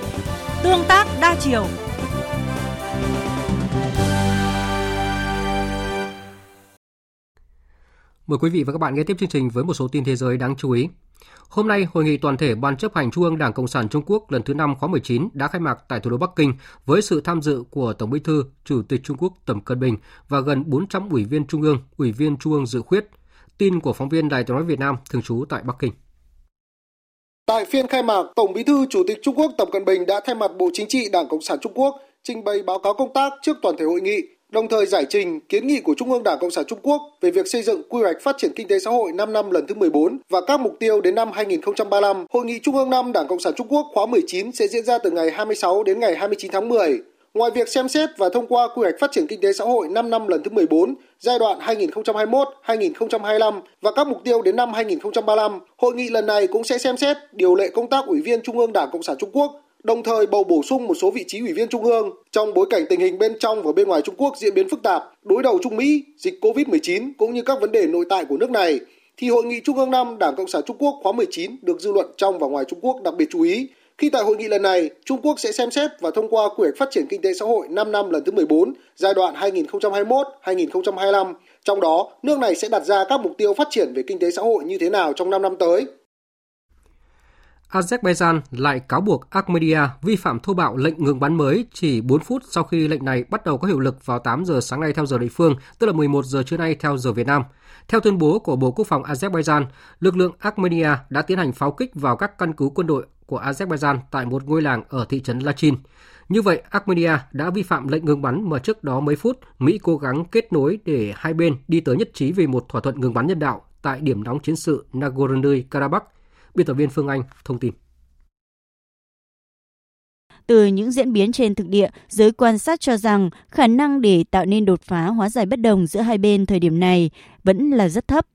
tương tác đa chiều. Mời quý vị và các bạn nghe tiếp chương trình với một số tin thế giới đáng chú ý. Hôm nay, Hội nghị toàn thể Ban chấp hành Trung ương Đảng Cộng sản Trung Quốc lần thứ 5 khóa 19 đã khai mạc tại thủ đô Bắc Kinh với sự tham dự của Tổng Bí thư, Chủ tịch Trung Quốc Tập Cận Bình và gần 400 ủy viên Trung ương, ủy viên Trung ương dự khuyết. Tin của phóng viên Đài tiếng nói Việt Nam thường trú tại Bắc Kinh. Tại phiên khai mạc, Tổng Bí thư Chủ tịch Trung Quốc Tập Cận Bình đã thay mặt Bộ Chính trị Đảng Cộng sản Trung Quốc trình bày báo cáo công tác trước toàn thể hội nghị, đồng thời giải trình kiến nghị của Trung ương Đảng Cộng sản Trung Quốc về việc xây dựng quy hoạch phát triển kinh tế xã hội 5 năm lần thứ 14 và các mục tiêu đến năm 2035. Hội nghị Trung ương năm Đảng Cộng sản Trung Quốc khóa 19 sẽ diễn ra từ ngày 26 đến ngày 29 tháng 10. Ngoài việc xem xét và thông qua quy hoạch phát triển kinh tế xã hội 5 năm lần thứ 14, giai đoạn 2021-2025 và các mục tiêu đến năm 2035, hội nghị lần này cũng sẽ xem xét điều lệ công tác ủy viên Trung ương Đảng Cộng sản Trung Quốc, đồng thời bầu bổ sung một số vị trí ủy viên Trung ương. Trong bối cảnh tình hình bên trong và bên ngoài Trung Quốc diễn biến phức tạp, đối đầu Trung Mỹ, dịch COVID-19 cũng như các vấn đề nội tại của nước này, thì Hội nghị Trung ương năm Đảng Cộng sản Trung Quốc khóa 19 được dư luận trong và ngoài Trung Quốc đặc biệt chú ý khi tại hội nghị lần này, Trung Quốc sẽ xem xét và thông qua quy hoạch phát triển kinh tế xã hội 5 năm lần thứ 14, giai đoạn 2021-2025. Trong đó, nước này sẽ đặt ra các mục tiêu phát triển về kinh tế xã hội như thế nào trong 5 năm tới. Azerbaijan lại cáo buộc Armenia vi phạm thô bạo lệnh ngừng bắn mới chỉ 4 phút sau khi lệnh này bắt đầu có hiệu lực vào 8 giờ sáng nay theo giờ địa phương, tức là 11 giờ trưa nay theo giờ Việt Nam. Theo tuyên bố của Bộ Quốc phòng Azerbaijan, lực lượng Armenia đã tiến hành pháo kích vào các căn cứ quân đội của Azerbaijan tại một ngôi làng ở thị trấn Lachin. Như vậy, Armenia đã vi phạm lệnh ngừng bắn mà trước đó mấy phút Mỹ cố gắng kết nối để hai bên đi tới nhất trí về một thỏa thuận ngừng bắn nhân đạo tại điểm nóng chiến sự Nagorno-Karabakh. Biên tập viên Phương Anh thông tin. Từ những diễn biến trên thực địa, giới quan sát cho rằng khả năng để tạo nên đột phá hóa giải bất đồng giữa hai bên thời điểm này vẫn là rất thấp.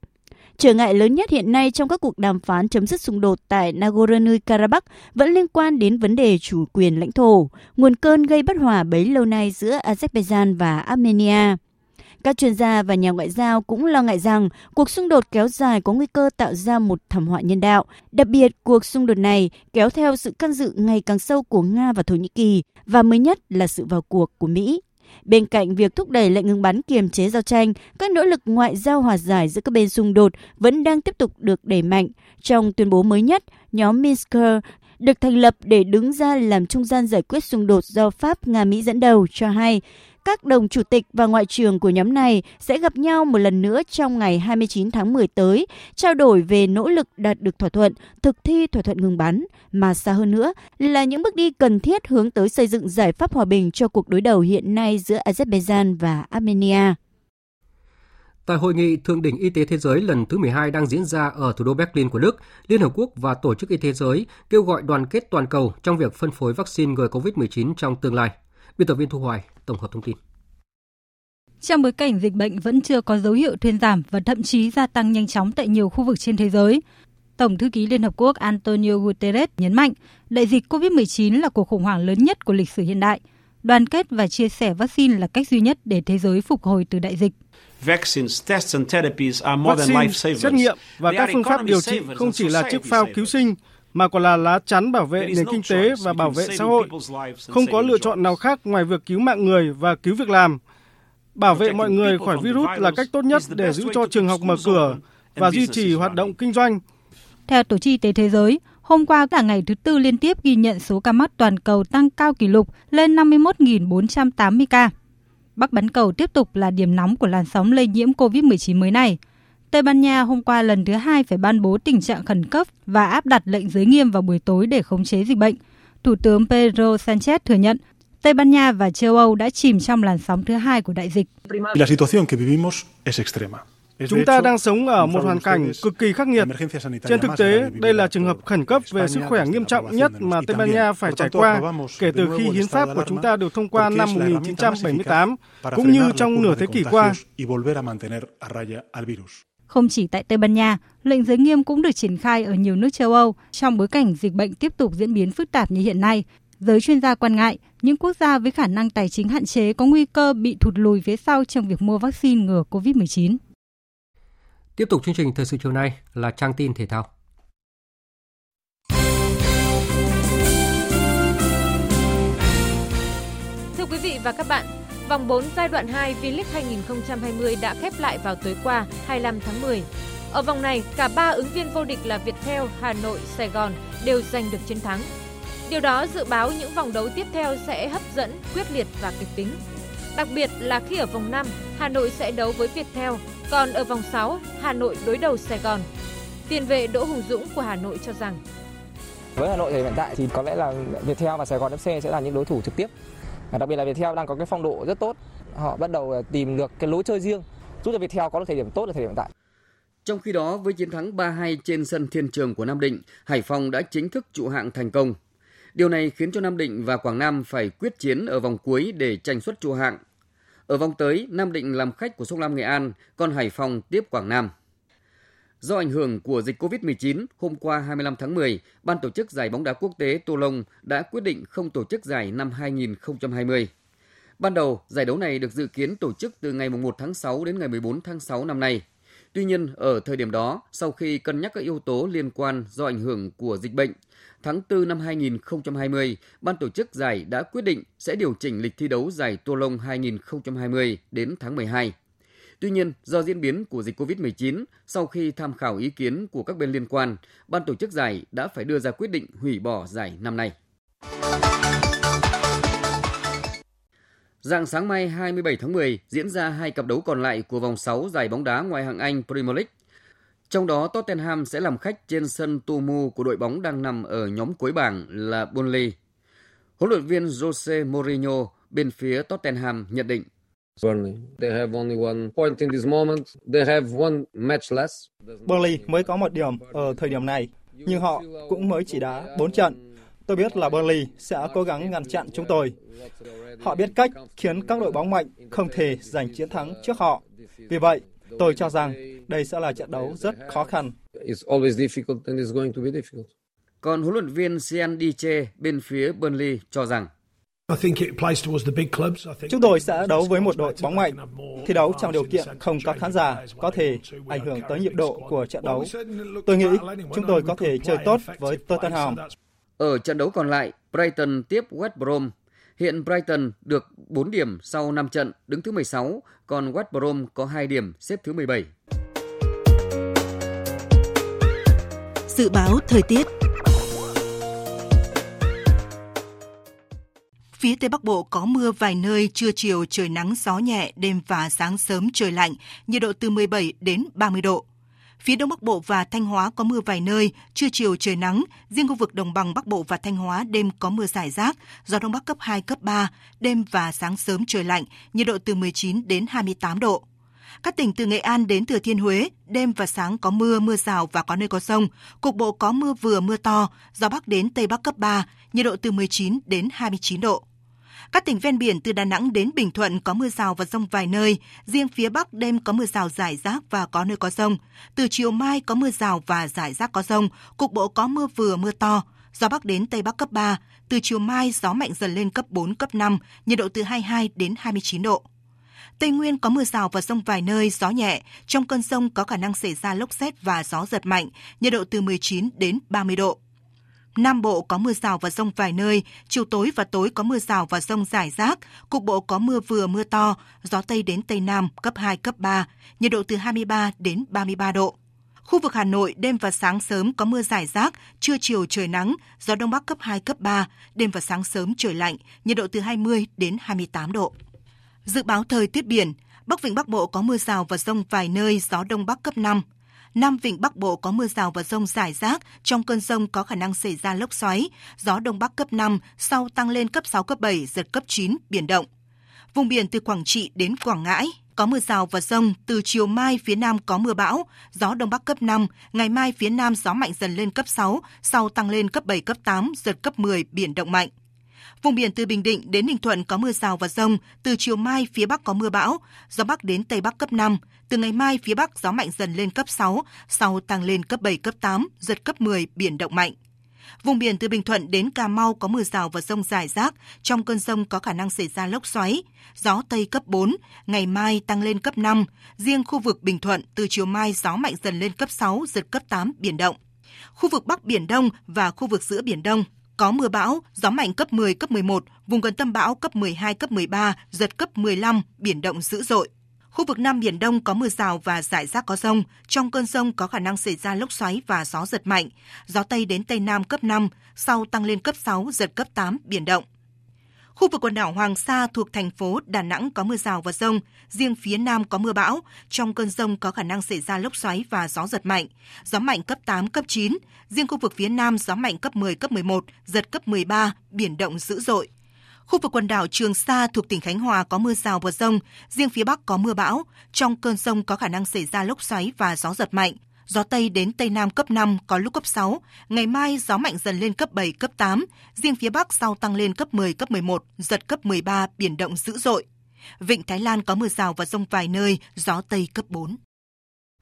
Trở ngại lớn nhất hiện nay trong các cuộc đàm phán chấm dứt xung đột tại Nagorno-Karabakh vẫn liên quan đến vấn đề chủ quyền lãnh thổ, nguồn cơn gây bất hòa bấy lâu nay giữa Azerbaijan và Armenia. Các chuyên gia và nhà ngoại giao cũng lo ngại rằng cuộc xung đột kéo dài có nguy cơ tạo ra một thảm họa nhân đạo. Đặc biệt, cuộc xung đột này kéo theo sự can dự ngày càng sâu của Nga và Thổ Nhĩ Kỳ và mới nhất là sự vào cuộc của Mỹ. Bên cạnh việc thúc đẩy lệnh ngừng bắn kiềm chế giao tranh, các nỗ lực ngoại giao hòa giải giữa các bên xung đột vẫn đang tiếp tục được đẩy mạnh. Trong tuyên bố mới nhất, nhóm Minsk được thành lập để đứng ra làm trung gian giải quyết xung đột do Pháp Nga Mỹ dẫn đầu cho hay các đồng chủ tịch và ngoại trưởng của nhóm này sẽ gặp nhau một lần nữa trong ngày 29 tháng 10 tới, trao đổi về nỗ lực đạt được thỏa thuận, thực thi thỏa thuận ngừng bắn, mà xa hơn nữa là những bước đi cần thiết hướng tới xây dựng giải pháp hòa bình cho cuộc đối đầu hiện nay giữa Azerbaijan và Armenia. Tại hội nghị thượng đỉnh y tế thế giới lần thứ 12 đang diễn ra ở thủ đô Berlin của Đức, Liên Hợp Quốc và Tổ chức Y tế Thế giới kêu gọi đoàn kết toàn cầu trong việc phân phối vaccine ngừa COVID-19 trong tương lai. Biên tập viên Thu Hoài tổng hợp thông tin. Trong bối cảnh dịch bệnh vẫn chưa có dấu hiệu thuyên giảm và thậm chí gia tăng nhanh chóng tại nhiều khu vực trên thế giới, Tổng thư ký Liên Hợp Quốc Antonio Guterres nhấn mạnh đại dịch COVID-19 là cuộc khủng hoảng lớn nhất của lịch sử hiện đại. Đoàn kết và chia sẻ vaccine là cách duy nhất để thế giới phục hồi từ đại dịch. Vaccine, xét nghiệm và các phương pháp điều trị không chỉ là chiếc phao cứu sinh mà còn là lá chắn bảo vệ nền kinh tế và bảo vệ xã hội. Không có lựa chọn nào khác ngoài việc cứu mạng người và cứu việc làm. Bảo vệ mọi người khỏi virus là cách tốt nhất để giữ cho trường học mở cửa và duy trì hoạt động kinh doanh. Theo Tổ chức Y tế Thế giới, hôm qua là ngày thứ tư liên tiếp ghi nhận số ca mắc toàn cầu tăng cao kỷ lục lên 51.480 ca. Bắc bán cầu tiếp tục là điểm nóng của làn sóng lây nhiễm COVID-19 mới này. Tây Ban Nha hôm qua lần thứ hai phải ban bố tình trạng khẩn cấp và áp đặt lệnh giới nghiêm vào buổi tối để khống chế dịch bệnh. Thủ tướng Pedro Sanchez thừa nhận Tây Ban Nha và châu Âu đã chìm trong làn sóng thứ hai của đại dịch. Chúng ta đang sống ở một hoàn cảnh cực kỳ khắc nghiệt. Trên thực tế, đây là trường hợp khẩn cấp về sức khỏe nghiêm trọng nhất mà Tây Ban Nha phải trải qua kể từ khi hiến pháp của chúng ta được thông qua năm 1978, cũng như trong nửa thế kỷ qua. Không chỉ tại Tây Ban Nha, lệnh giới nghiêm cũng được triển khai ở nhiều nước châu Âu trong bối cảnh dịch bệnh tiếp tục diễn biến phức tạp như hiện nay. Giới chuyên gia quan ngại, những quốc gia với khả năng tài chính hạn chế có nguy cơ bị thụt lùi phía sau trong việc mua vaccine ngừa COVID-19. Tiếp tục chương trình thời sự chiều nay là trang tin thể thao. Thưa quý vị và các bạn, vòng 4 giai đoạn 2 V-League 2020 đã khép lại vào tối qua 25 tháng 10. Ở vòng này, cả ba ứng viên vô địch là Viettel, Hà Nội, Sài Gòn đều giành được chiến thắng. Điều đó dự báo những vòng đấu tiếp theo sẽ hấp dẫn, quyết liệt và kịch tính. Đặc biệt là khi ở vòng 5, Hà Nội sẽ đấu với Viettel, còn ở vòng 6, Hà Nội đối đầu Sài Gòn. Tiền vệ Đỗ Hùng Dũng của Hà Nội cho rằng với Hà Nội thì hiện tại thì có lẽ là Viettel và Sài Gòn FC sẽ là những đối thủ trực tiếp. Đặc biệt là Viettel đang có cái phong độ rất tốt. Họ bắt đầu à, tìm được cái lối chơi riêng, giúp cho Viettel có được thời điểm tốt ở thời điểm hiện tại. Trong khi đó, với chiến thắng 3-2 trên sân Thiên Trường của Nam Định, Hải Phòng đã chính thức trụ hạng thành công. Điều này khiến cho Nam Định và Quảng Nam phải quyết chiến ở vòng cuối để tranh suất trụ hạng. Ở vòng tới, Nam Định làm khách của Sông Lam Nghệ An, còn Hải Phòng tiếp Quảng Nam. Do ảnh hưởng của dịch COVID-19, hôm qua 25 tháng 10, Ban tổ chức giải bóng đá quốc tế Tô Lông đã quyết định không tổ chức giải năm 2020. Ban đầu, giải đấu này được dự kiến tổ chức từ ngày 1 tháng 6 đến ngày 14 tháng 6 năm nay. Tuy nhiên, ở thời điểm đó, sau khi cân nhắc các yếu tố liên quan do ảnh hưởng của dịch bệnh, tháng 4 năm 2020, ban tổ chức giải đã quyết định sẽ điều chỉnh lịch thi đấu giải Tô Lông 2020 đến tháng 12. Tuy nhiên, do diễn biến của dịch COVID-19, sau khi tham khảo ý kiến của các bên liên quan, ban tổ chức giải đã phải đưa ra quyết định hủy bỏ giải năm nay. Dạng sáng mai 27 tháng 10 diễn ra hai cặp đấu còn lại của vòng 6 giải bóng đá ngoại hạng Anh Premier League. Trong đó Tottenham sẽ làm khách trên sân Tumu của đội bóng đang nằm ở nhóm cuối bảng là Burnley. Huấn luyện viên Jose Mourinho bên phía Tottenham nhận định Burnley mới có một điểm ở thời điểm này, nhưng họ cũng mới chỉ đá 4 trận. Tôi biết là Burnley sẽ cố gắng ngăn chặn chúng tôi. Họ biết cách khiến các đội bóng mạnh không thể giành chiến thắng trước họ. Vì vậy, tôi cho rằng đây sẽ là trận đấu rất khó khăn. Còn huấn luyện viên Sean Diche bên phía Burnley cho rằng Chúng tôi sẽ đấu với một đội bóng mạnh. Thi đấu trong điều kiện không có khán giả có thể ảnh hưởng tới nhịp độ của trận đấu. Tôi nghĩ chúng tôi có thể chơi tốt với Tottenham. Ở trận đấu còn lại, Brighton tiếp West Brom. Hiện Brighton được 4 điểm sau 5 trận, đứng thứ 16, còn West Brom có 2 điểm, xếp thứ 17. Dự báo thời tiết Phía Tây Bắc Bộ có mưa vài nơi, trưa chiều trời nắng gió nhẹ, đêm và sáng sớm trời lạnh, nhiệt độ từ 17 đến 30 độ. Phía Đông Bắc Bộ và Thanh Hóa có mưa vài nơi, trưa chiều trời nắng, riêng khu vực Đồng bằng Bắc Bộ và Thanh Hóa đêm có mưa rải rác, gió Đông Bắc cấp 2, cấp 3, đêm và sáng sớm trời lạnh, nhiệt độ từ 19 đến 28 độ. Các tỉnh từ Nghệ An đến Thừa Thiên Huế, đêm và sáng có mưa, mưa rào và có nơi có rông. Cục bộ có mưa vừa, mưa to, gió Bắc đến Tây Bắc cấp 3, nhiệt độ từ 19 đến 29 độ. Các tỉnh ven biển từ Đà Nẵng đến Bình Thuận có mưa rào và rông vài nơi, riêng phía Bắc đêm có mưa rào rải rác và có nơi có rông. Từ chiều mai có mưa rào và rải rác có rông, cục bộ có mưa vừa mưa to, gió Bắc đến Tây Bắc cấp 3, từ chiều mai gió mạnh dần lên cấp 4, cấp 5, nhiệt độ từ 22 đến 29 độ. Tây Nguyên có mưa rào và rông vài nơi, gió nhẹ. Trong cơn rông có khả năng xảy ra lốc xét và gió giật mạnh, nhiệt độ từ 19 đến 30 độ. Nam Bộ có mưa rào và rông vài nơi, chiều tối và tối có mưa rào và rông rải rác, cục bộ có mưa vừa mưa to, gió Tây đến Tây Nam cấp 2, cấp 3, nhiệt độ từ 23 đến 33 độ. Khu vực Hà Nội đêm và sáng sớm có mưa rải rác, trưa chiều trời nắng, gió Đông Bắc cấp 2, cấp 3, đêm và sáng sớm trời lạnh, nhiệt độ từ 20 đến 28 độ. Dự báo thời tiết biển, Bắc Vịnh Bắc Bộ có mưa rào và rông vài nơi, gió Đông Bắc cấp 5. Nam Vịnh Bắc Bộ có mưa rào và rông rải rác, trong cơn rông có khả năng xảy ra lốc xoáy, gió Đông Bắc cấp 5, sau tăng lên cấp 6, cấp 7, giật cấp 9, biển động. Vùng biển từ Quảng Trị đến Quảng Ngãi có mưa rào và rông, từ chiều mai phía Nam có mưa bão, gió Đông Bắc cấp 5, ngày mai phía Nam gió mạnh dần lên cấp 6, sau tăng lên cấp 7, cấp 8, giật cấp 10, biển động mạnh. Vùng biển từ Bình Định đến Ninh Thuận có mưa rào và rông, từ chiều mai phía Bắc có mưa bão, gió Bắc đến Tây Bắc cấp 5, từ ngày mai phía Bắc gió mạnh dần lên cấp 6, sau tăng lên cấp 7, cấp 8, giật cấp 10, biển động mạnh. Vùng biển từ Bình Thuận đến Cà Mau có mưa rào và rông rải rác, trong cơn rông có khả năng xảy ra lốc xoáy, gió Tây cấp 4, ngày mai tăng lên cấp 5, riêng khu vực Bình Thuận từ chiều mai gió mạnh dần lên cấp 6, giật cấp 8, biển động. Khu vực Bắc Biển Đông và khu vực giữa Biển Đông có mưa bão, gió mạnh cấp 10, cấp 11, vùng gần tâm bão cấp 12, cấp 13, giật cấp 15, biển động dữ dội. Khu vực Nam Biển Đông có mưa rào và rải rác có rông. Trong cơn rông có khả năng xảy ra lốc xoáy và gió giật mạnh. Gió Tây đến Tây Nam cấp 5, sau tăng lên cấp 6, giật cấp 8, biển động. Khu vực quần đảo Hoàng Sa thuộc thành phố Đà Nẵng có mưa rào và rông, riêng phía Nam có mưa bão. Trong cơn rông có khả năng xảy ra lốc xoáy và gió giật mạnh. Gió mạnh cấp 8, cấp 9. Riêng khu vực phía Nam gió mạnh cấp 10, cấp 11, giật cấp 13, biển động dữ dội. Khu vực quần đảo Trường Sa thuộc tỉnh Khánh Hòa có mưa rào và rông, riêng phía Bắc có mưa bão. Trong cơn rông có khả năng xảy ra lốc xoáy và gió giật mạnh. Gió Tây đến Tây Nam cấp 5, có lúc cấp 6. Ngày mai gió mạnh dần lên cấp 7, cấp 8. Riêng phía Bắc sau tăng lên cấp 10, cấp 11, giật cấp 13, biển động dữ dội. Vịnh Thái Lan có mưa rào và rông vài nơi, gió Tây cấp 4.